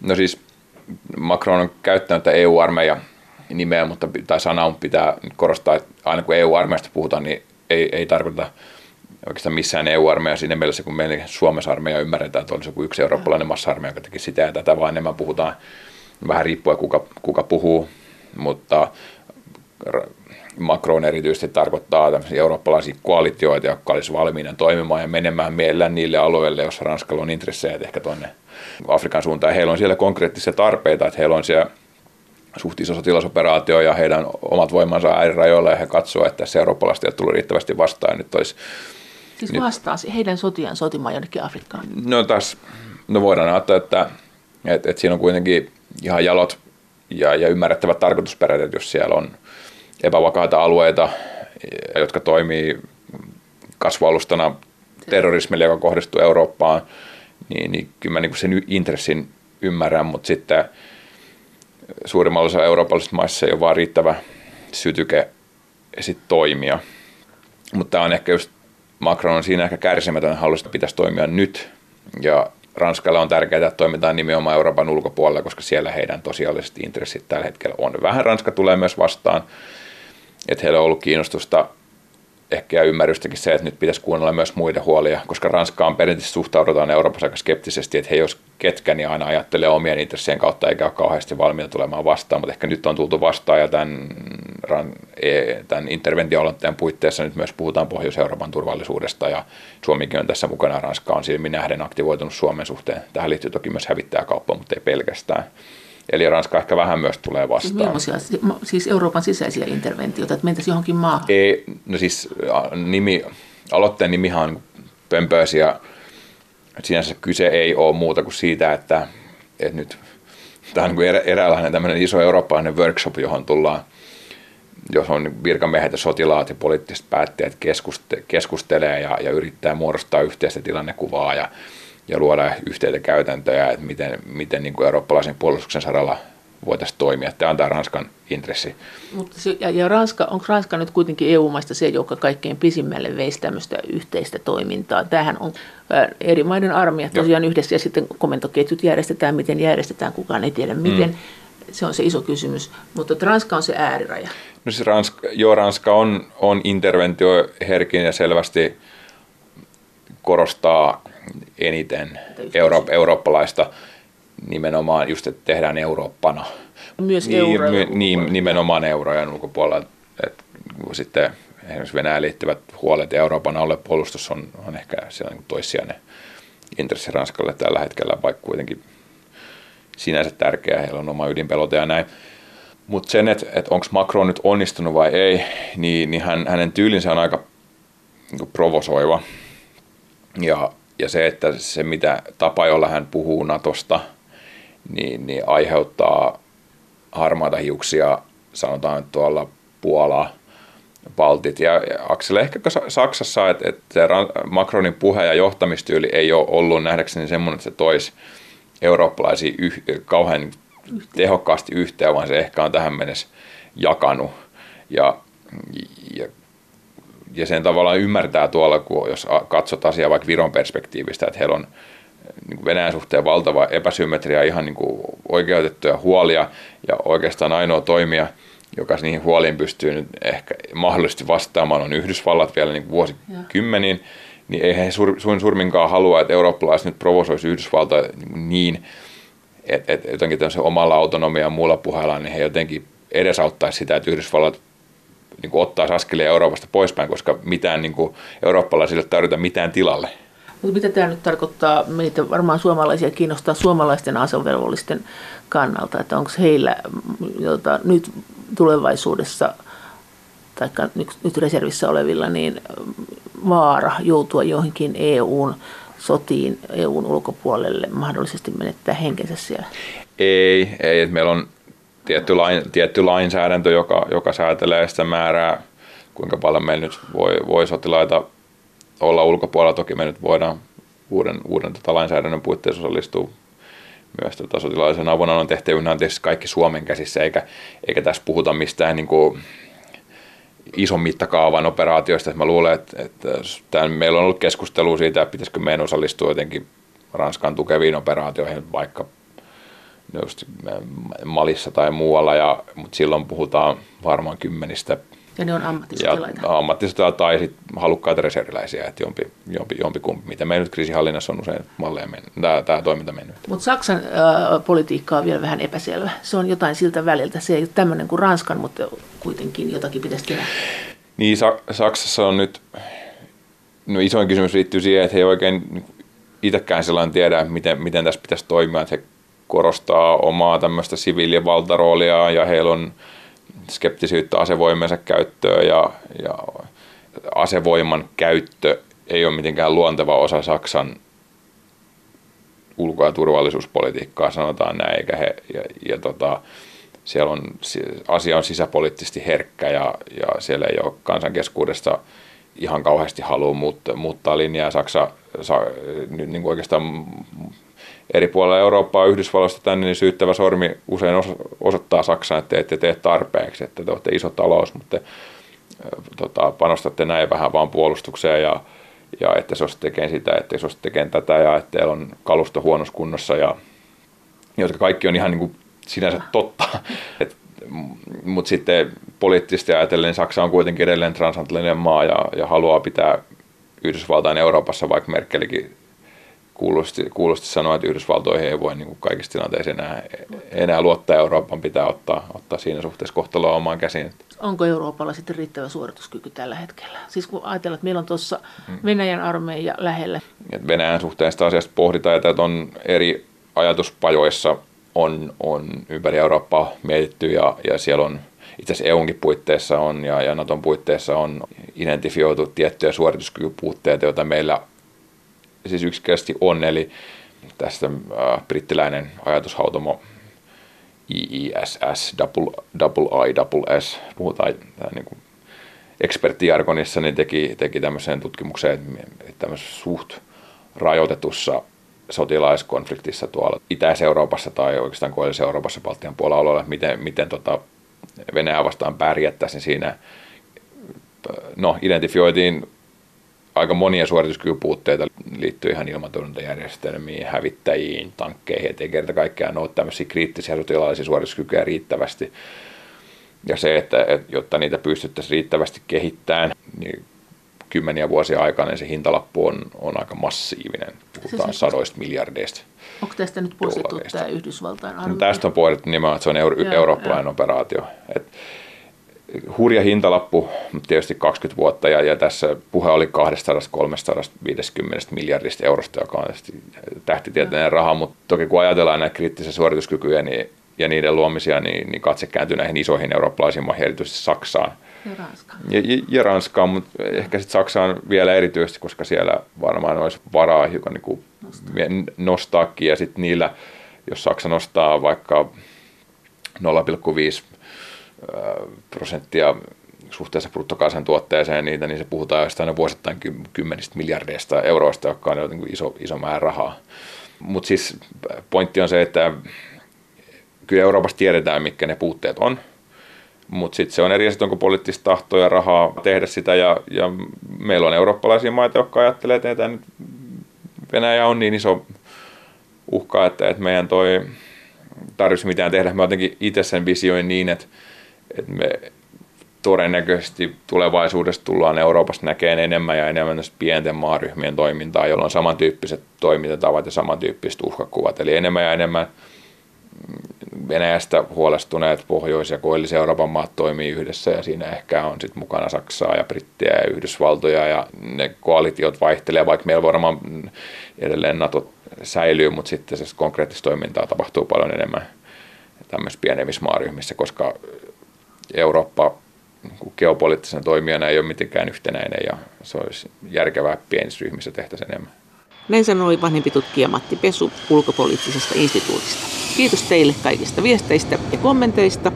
No siis Macron on käyttänyt EU-armeija nimeä, mutta, tai sanaa pitää korostaa, että aina kun EU-armeijasta puhutaan, niin ei, ei tarkoita oikeastaan missään EU-armeija siinä mielessä, kun meillä Suomessa armeija ymmärretään, että olisi joku yksi eurooppalainen massa-armeija, joka teki sitä ja tätä, vaan enemmän puhutaan vähän riippuen kuka, kuka puhuu, mutta Macron erityisesti tarkoittaa eurooppalaisia koalitioita, jotka olisi valmiina toimimaan ja menemään mielellään niille alueille, joissa Ranskalla on intressejä, ehkä tuonne Afrikan suuntaan. Heillä on siellä konkreettisia tarpeita, että heillä on siellä suht iso sotilasoperaatio ja heidän omat voimansa äärirajoilla ja he katsoo, että se eurooppalaista ei tule riittävästi vastaan. Nyt olisi, siis nyt, vastaa heidän sotiaan sotimaan jonnekin Afrikkaan? No tässä no voidaan ajatella, että, että, että siinä on kuitenkin ihan jalot ja, ja ymmärrettävät tarkoitusperät, että jos siellä on epävakaita alueita, jotka toimii kasvualustana terrorismille, joka kohdistuu Eurooppaan, niin, niin kyllä mä niin sen intressin ymmärrän, mutta sitten suurimmalla osalla eurooppalaisista maissa ei ole vaan riittävä sytyke sit toimia. Mutta on ehkä just, Macron on siinä ehkä kärsimätön, haluaisi, että pitäisi toimia nyt. Ja Ranskalle on tärkeää, että toimitaan nimenomaan Euroopan ulkopuolella, koska siellä heidän tosiaaliset intressit tällä hetkellä on. Vähän Ranska tulee myös vastaan, että heillä on ollut kiinnostusta ehkä ymmärrystäkin se, että nyt pitäisi kuunnella myös muiden huolia, koska Ranskaan perinteisesti suhtaudutaan Euroopassa aika skeptisesti, että he jos ketkä, niin aina ajattelee omien intressien kautta eikä ole kauheasti valmiita tulemaan vastaan, mutta ehkä nyt on tultu vastaan ja tämän, e, tämän interventio puitteissa nyt myös puhutaan Pohjois-Euroopan turvallisuudesta ja Suomikin on tässä mukana, Ranska on silmin nähden aktivoitunut Suomen suhteen. Tähän liittyy toki myös hävittäjäkauppa, mutta ei pelkästään. Eli Ranska ehkä vähän myös tulee vastaan. Siis, siis Euroopan sisäisiä interventioita, että mentäisiin johonkin maahan? Ei, no siis nimi, aloitteen nimihan on pömpöisiä. Sinänsä kyse ei ole muuta kuin siitä, että, että nyt tämä on niin eräänlainen tämmöinen iso eurooppalainen workshop, johon tullaan, jos on virkamiehet ja sotilaat ja poliittiset päättäjät keskuste, keskustelee ja, ja yrittää muodostaa yhteistä tilannekuvaa ja ja luoda yhteitä käytäntöjä, että miten, miten niin kuin eurooppalaisen puolustuksen saralla voitaisiin toimia. Tämä on tämä Ranskan intressi. Mutta se, ja, ja Ranska, onko Ranska nyt kuitenkin EU-maista se, joka kaikkein pisimmälle veisi tämmöistä yhteistä toimintaa? Tämähän on eri maiden armeijat tosiaan Joo. yhdessä ja sitten komentoketjut järjestetään, miten järjestetään, kukaan ei tiedä miten. Mm. Se on se iso kysymys, mutta Ranska on se ääriraja. No siis Ranska, joo, Ranska on, on interventioherkin ja selvästi korostaa eniten euro, eurooppalaista nimenomaan just, että tehdään Eurooppana. Myös niin, eurojen niin, nimenomaan eurojen ulkopuolella. Että sitten esimerkiksi Venäjään liittyvät huolet Euroopan puolustus on, on ehkä siellä niin toissijainen intressi Ranskalle tällä hetkellä, vaikka kuitenkin sinänsä tärkeää, heillä on oma ydinpelote ja näin. Mutta sen, että et onko Macron nyt onnistunut vai ei, niin, niin hän, hänen tyylinsä on aika niin provosoiva. Ja ja se, että se mitä tapa, jolla hän puhuu Natosta, niin, niin aiheuttaa harmaata hiuksia, sanotaan tuolla Puola, Baltit ja, ja Aksel ehkä Saksassa, että, että Macronin puhe ja johtamistyyli ei ole ollut nähdäkseni semmoinen, että se toisi eurooppalaisia yh, kauhean tehokkaasti yhteen, vaan se ehkä on tähän mennessä jakanut. Ja, ja ja sen tavallaan ymmärtää tuolla, kun jos katsot asiaa vaikka Viron perspektiivistä, että heillä on niin Venäjän suhteen valtava epäsymmetria, ihan niin kuin oikeutettuja huolia ja oikeastaan ainoa toimija, joka niihin huoliin pystyy nyt ehkä mahdollisesti vastaamaan, on Yhdysvallat vielä niin vuosikymmeniin, niin ei he sur, suin surminkaan halua, että eurooppalaiset nyt provosoisi Yhdysvaltaa niin, niin että et jotenkin omalla autonomia ja muulla puheella, niin he jotenkin edesauttaisi sitä, että Yhdysvallat niin kuin ottaa askelia Euroopasta poispäin, koska mitään niin kuin eurooppalaisille tarvita mitään tilalle. Mutta mitä tämä nyt tarkoittaa, meitä varmaan suomalaisia kiinnostaa suomalaisten asevelvollisten kannalta, että onko heillä jota nyt tulevaisuudessa tai nyt, nyt reservissä olevilla niin vaara joutua johonkin EUn sotiin EUn ulkopuolelle, mahdollisesti menettää henkensä siellä? Ei, ei. Meillä on tietty, lain, tietty lainsäädäntö, joka, joka säätelee sitä määrää, kuinka paljon meillä nyt voi, voi sotilaita olla ulkopuolella. Toki me nyt voidaan uuden, uuden tota lainsäädännön puitteissa osallistua myös tota sotilaallisen avunannon tehtävyyden on tietysti kaikki Suomen käsissä, eikä, eikä tässä puhuta mistään niin kuin ison mittakaavan operaatioista. Mä luulen, että, että tämän, meillä on ollut keskustelua siitä, että pitäisikö meidän osallistua jotenkin Ranskan tukeviin operaatioihin, vaikka just Malissa tai muualla, ja, mutta silloin puhutaan varmaan kymmenistä ja ne on ammattisotilaita. Ja ammattisotilaita tai sit halukkaita reserviläisiä, että jompi, jompi, jompi kumpi. Mitä me nyt kriisihallinnassa on usein malleja mennyt, tämä, tämä toiminta mennyt. Mutta Saksan äh, politiikka on vielä vähän epäselvä. Se on jotain siltä väliltä. Se ei ole tämmöinen kuin Ranskan, mutta kuitenkin jotakin pitäisi tehdä. Niin, Sa- Saksassa on nyt, no isoin kysymys liittyy siihen, että he ei oikein itsekään sellainen tiedä, miten, miten tässä pitäisi toimia. Että he korostaa omaa tämmöistä siviilivaltaroolia ja heillä on skeptisyyttä asevoimensa käyttöön ja, ja asevoiman käyttö ei ole mitenkään luonteva osa Saksan ulko- ja turvallisuuspolitiikkaa, sanotaan näin, eikä he, ja, ja tota, siellä on, asia on sisäpoliittisesti herkkä ja, ja siellä ei ole kansan keskuudesta ihan kauheasti halua muuttaa, muuttaa linjaa. Saksa, sa, nyt niin kuin oikeastaan eri puolilla Eurooppaa Yhdysvalloista tänne, niin syyttävä sormi usein osoittaa Saksaan, että te ette tee tarpeeksi, että te olette iso talous, mutta te tota, panostatte näin vähän vaan puolustukseen ja, ja että se olisi tekemään sitä, että se olisi tekemään tätä ja että teillä on kalusto huonossa kunnossa ja jotka kaikki on ihan niin kuin sinänsä totta. Mutta sitten poliittisesti ajatellen Saksa on kuitenkin edelleen transatlanttinen maa ja, ja haluaa pitää Yhdysvaltain Euroopassa, vaikka Merkelikin kuulosti, kuulosti sanoa, että Yhdysvaltoihin ei voi niin kuin kaikissa tilanteissa enää, enää luottaa. Euroopan pitää ottaa, ottaa siinä suhteessa kohtaloa omaan käsiin. Onko Euroopalla sitten riittävä suorituskyky tällä hetkellä? Siis kun ajatellaan, että meillä on tuossa hmm. Venäjän armeija lähellä. Et Venäjän suhteen sitä asiasta pohditaan, että on eri ajatuspajoissa on, on ympäri Eurooppaa mietitty ja, ja siellä on itse asiassa EUnkin puitteissa on ja, ja Naton puitteissa on identifioitu tiettyjä suorituskykypuutteita, joita meillä siis yksinkertaisesti on, eli tästä äh, brittiläinen ajatushautomo IISS, double, double I, double S, puhutaan äh, niin kuin niin teki, teki tämmöiseen tutkimukseen, että tämmöisessä suht rajoitetussa sotilaiskonfliktissa tuolla Itä-Euroopassa tai oikeastaan Koillis-Euroopassa Baltian puolella alueella, miten, miten tota Venäjä vastaan pärjättäisiin siinä. No, identifioitiin aika monia suorituskykypuutteita liittyy ihan ilmatorjuntajärjestelmiin, hävittäjiin, tankkeihin, ettei kerta kaikkiaan ole tämmöisiä kriittisiä sotilaallisia suorituskykyjä riittävästi. Ja se, että, että jotta niitä pystyttäisiin riittävästi kehittämään, niin kymmeniä vuosia aikana niin se hintalappu on, on aika massiivinen. Puhutaan siis sadoista miljardeista. Onko tästä nyt poistettu tämä Yhdysvaltain arvio? No, tästä on pohdittu nimenomaan, että se on euro- joo, eurooppalainen operaatio. Et, hurja hintalappu, tietysti 20 vuotta, ja, ja tässä puhe oli 200-350 miljardista eurosta, joka on tähtitieteellinen raha, mutta toki kun ajatellaan näitä kriittisiä suorituskykyjä niin, ja niiden luomisia, niin, niin katse kääntyy näihin isoihin eurooppalaisiin maihin, erityisesti Saksaan. Ja Ranskaan. Ja, ja, ja Ranskaan, mutta ehkä sitten Saksaan vielä erityisesti, koska siellä varmaan olisi varaa hiukan niin kuin nostaakin, ja sitten niillä, jos Saksa nostaa vaikka 0,5 prosenttia suhteessa bruttokansantuotteeseen niitä, niin se puhutaan jostain vuosittain kymmenistä miljardeista euroista, joka on niin iso, iso määrä rahaa. Mutta siis pointti on se, että kyllä Euroopassa tiedetään, mitkä ne puutteet on, mutta sitten se on eri asia, onko poliittista tahtoa ja rahaa tehdä sitä, ja, ja meillä on eurooppalaisia maita, jotka ajattelee, että nyt Venäjä on niin iso uhka, että, että meidän toi tarvitsisi mitään tehdä. Mä jotenkin itse sen visioin niin, että että me todennäköisesti tulevaisuudessa tullaan Euroopassa näkemään enemmän ja enemmän pienten maaryhmien toimintaa, jolla on samantyyppiset toimintatavat ja samantyyppiset uhkakuvat. Eli enemmän ja enemmän Venäjästä huolestuneet Pohjois- ja Koillis-Euroopan maat toimii yhdessä ja siinä ehkä on sitten mukana Saksaa ja Brittiä ja Yhdysvaltoja ja ne koalitiot vaihtelee, vaikka meillä varmaan edelleen NATO säilyy, mutta sitten se konkreettista toimintaa tapahtuu paljon enemmän tämmöisissä pienemmissä maaryhmissä, koska Eurooppa niin geopoliittisena toimijana ei ole mitenkään yhtenäinen ja se olisi järkevää pienissä ryhmissä tehtäisiin enemmän. Näin sanoi vanhempi tutkija Matti Pesu ulkopoliittisesta instituutista. Kiitos teille kaikista viesteistä ja kommenteista.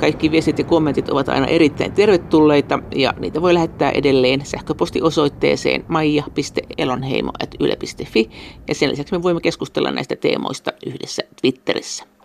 Kaikki viestit ja kommentit ovat aina erittäin tervetulleita ja niitä voi lähettää edelleen sähköpostiosoitteeseen maija.elonheimo.yle.fi ja sen lisäksi me voimme keskustella näistä teemoista yhdessä Twitterissä.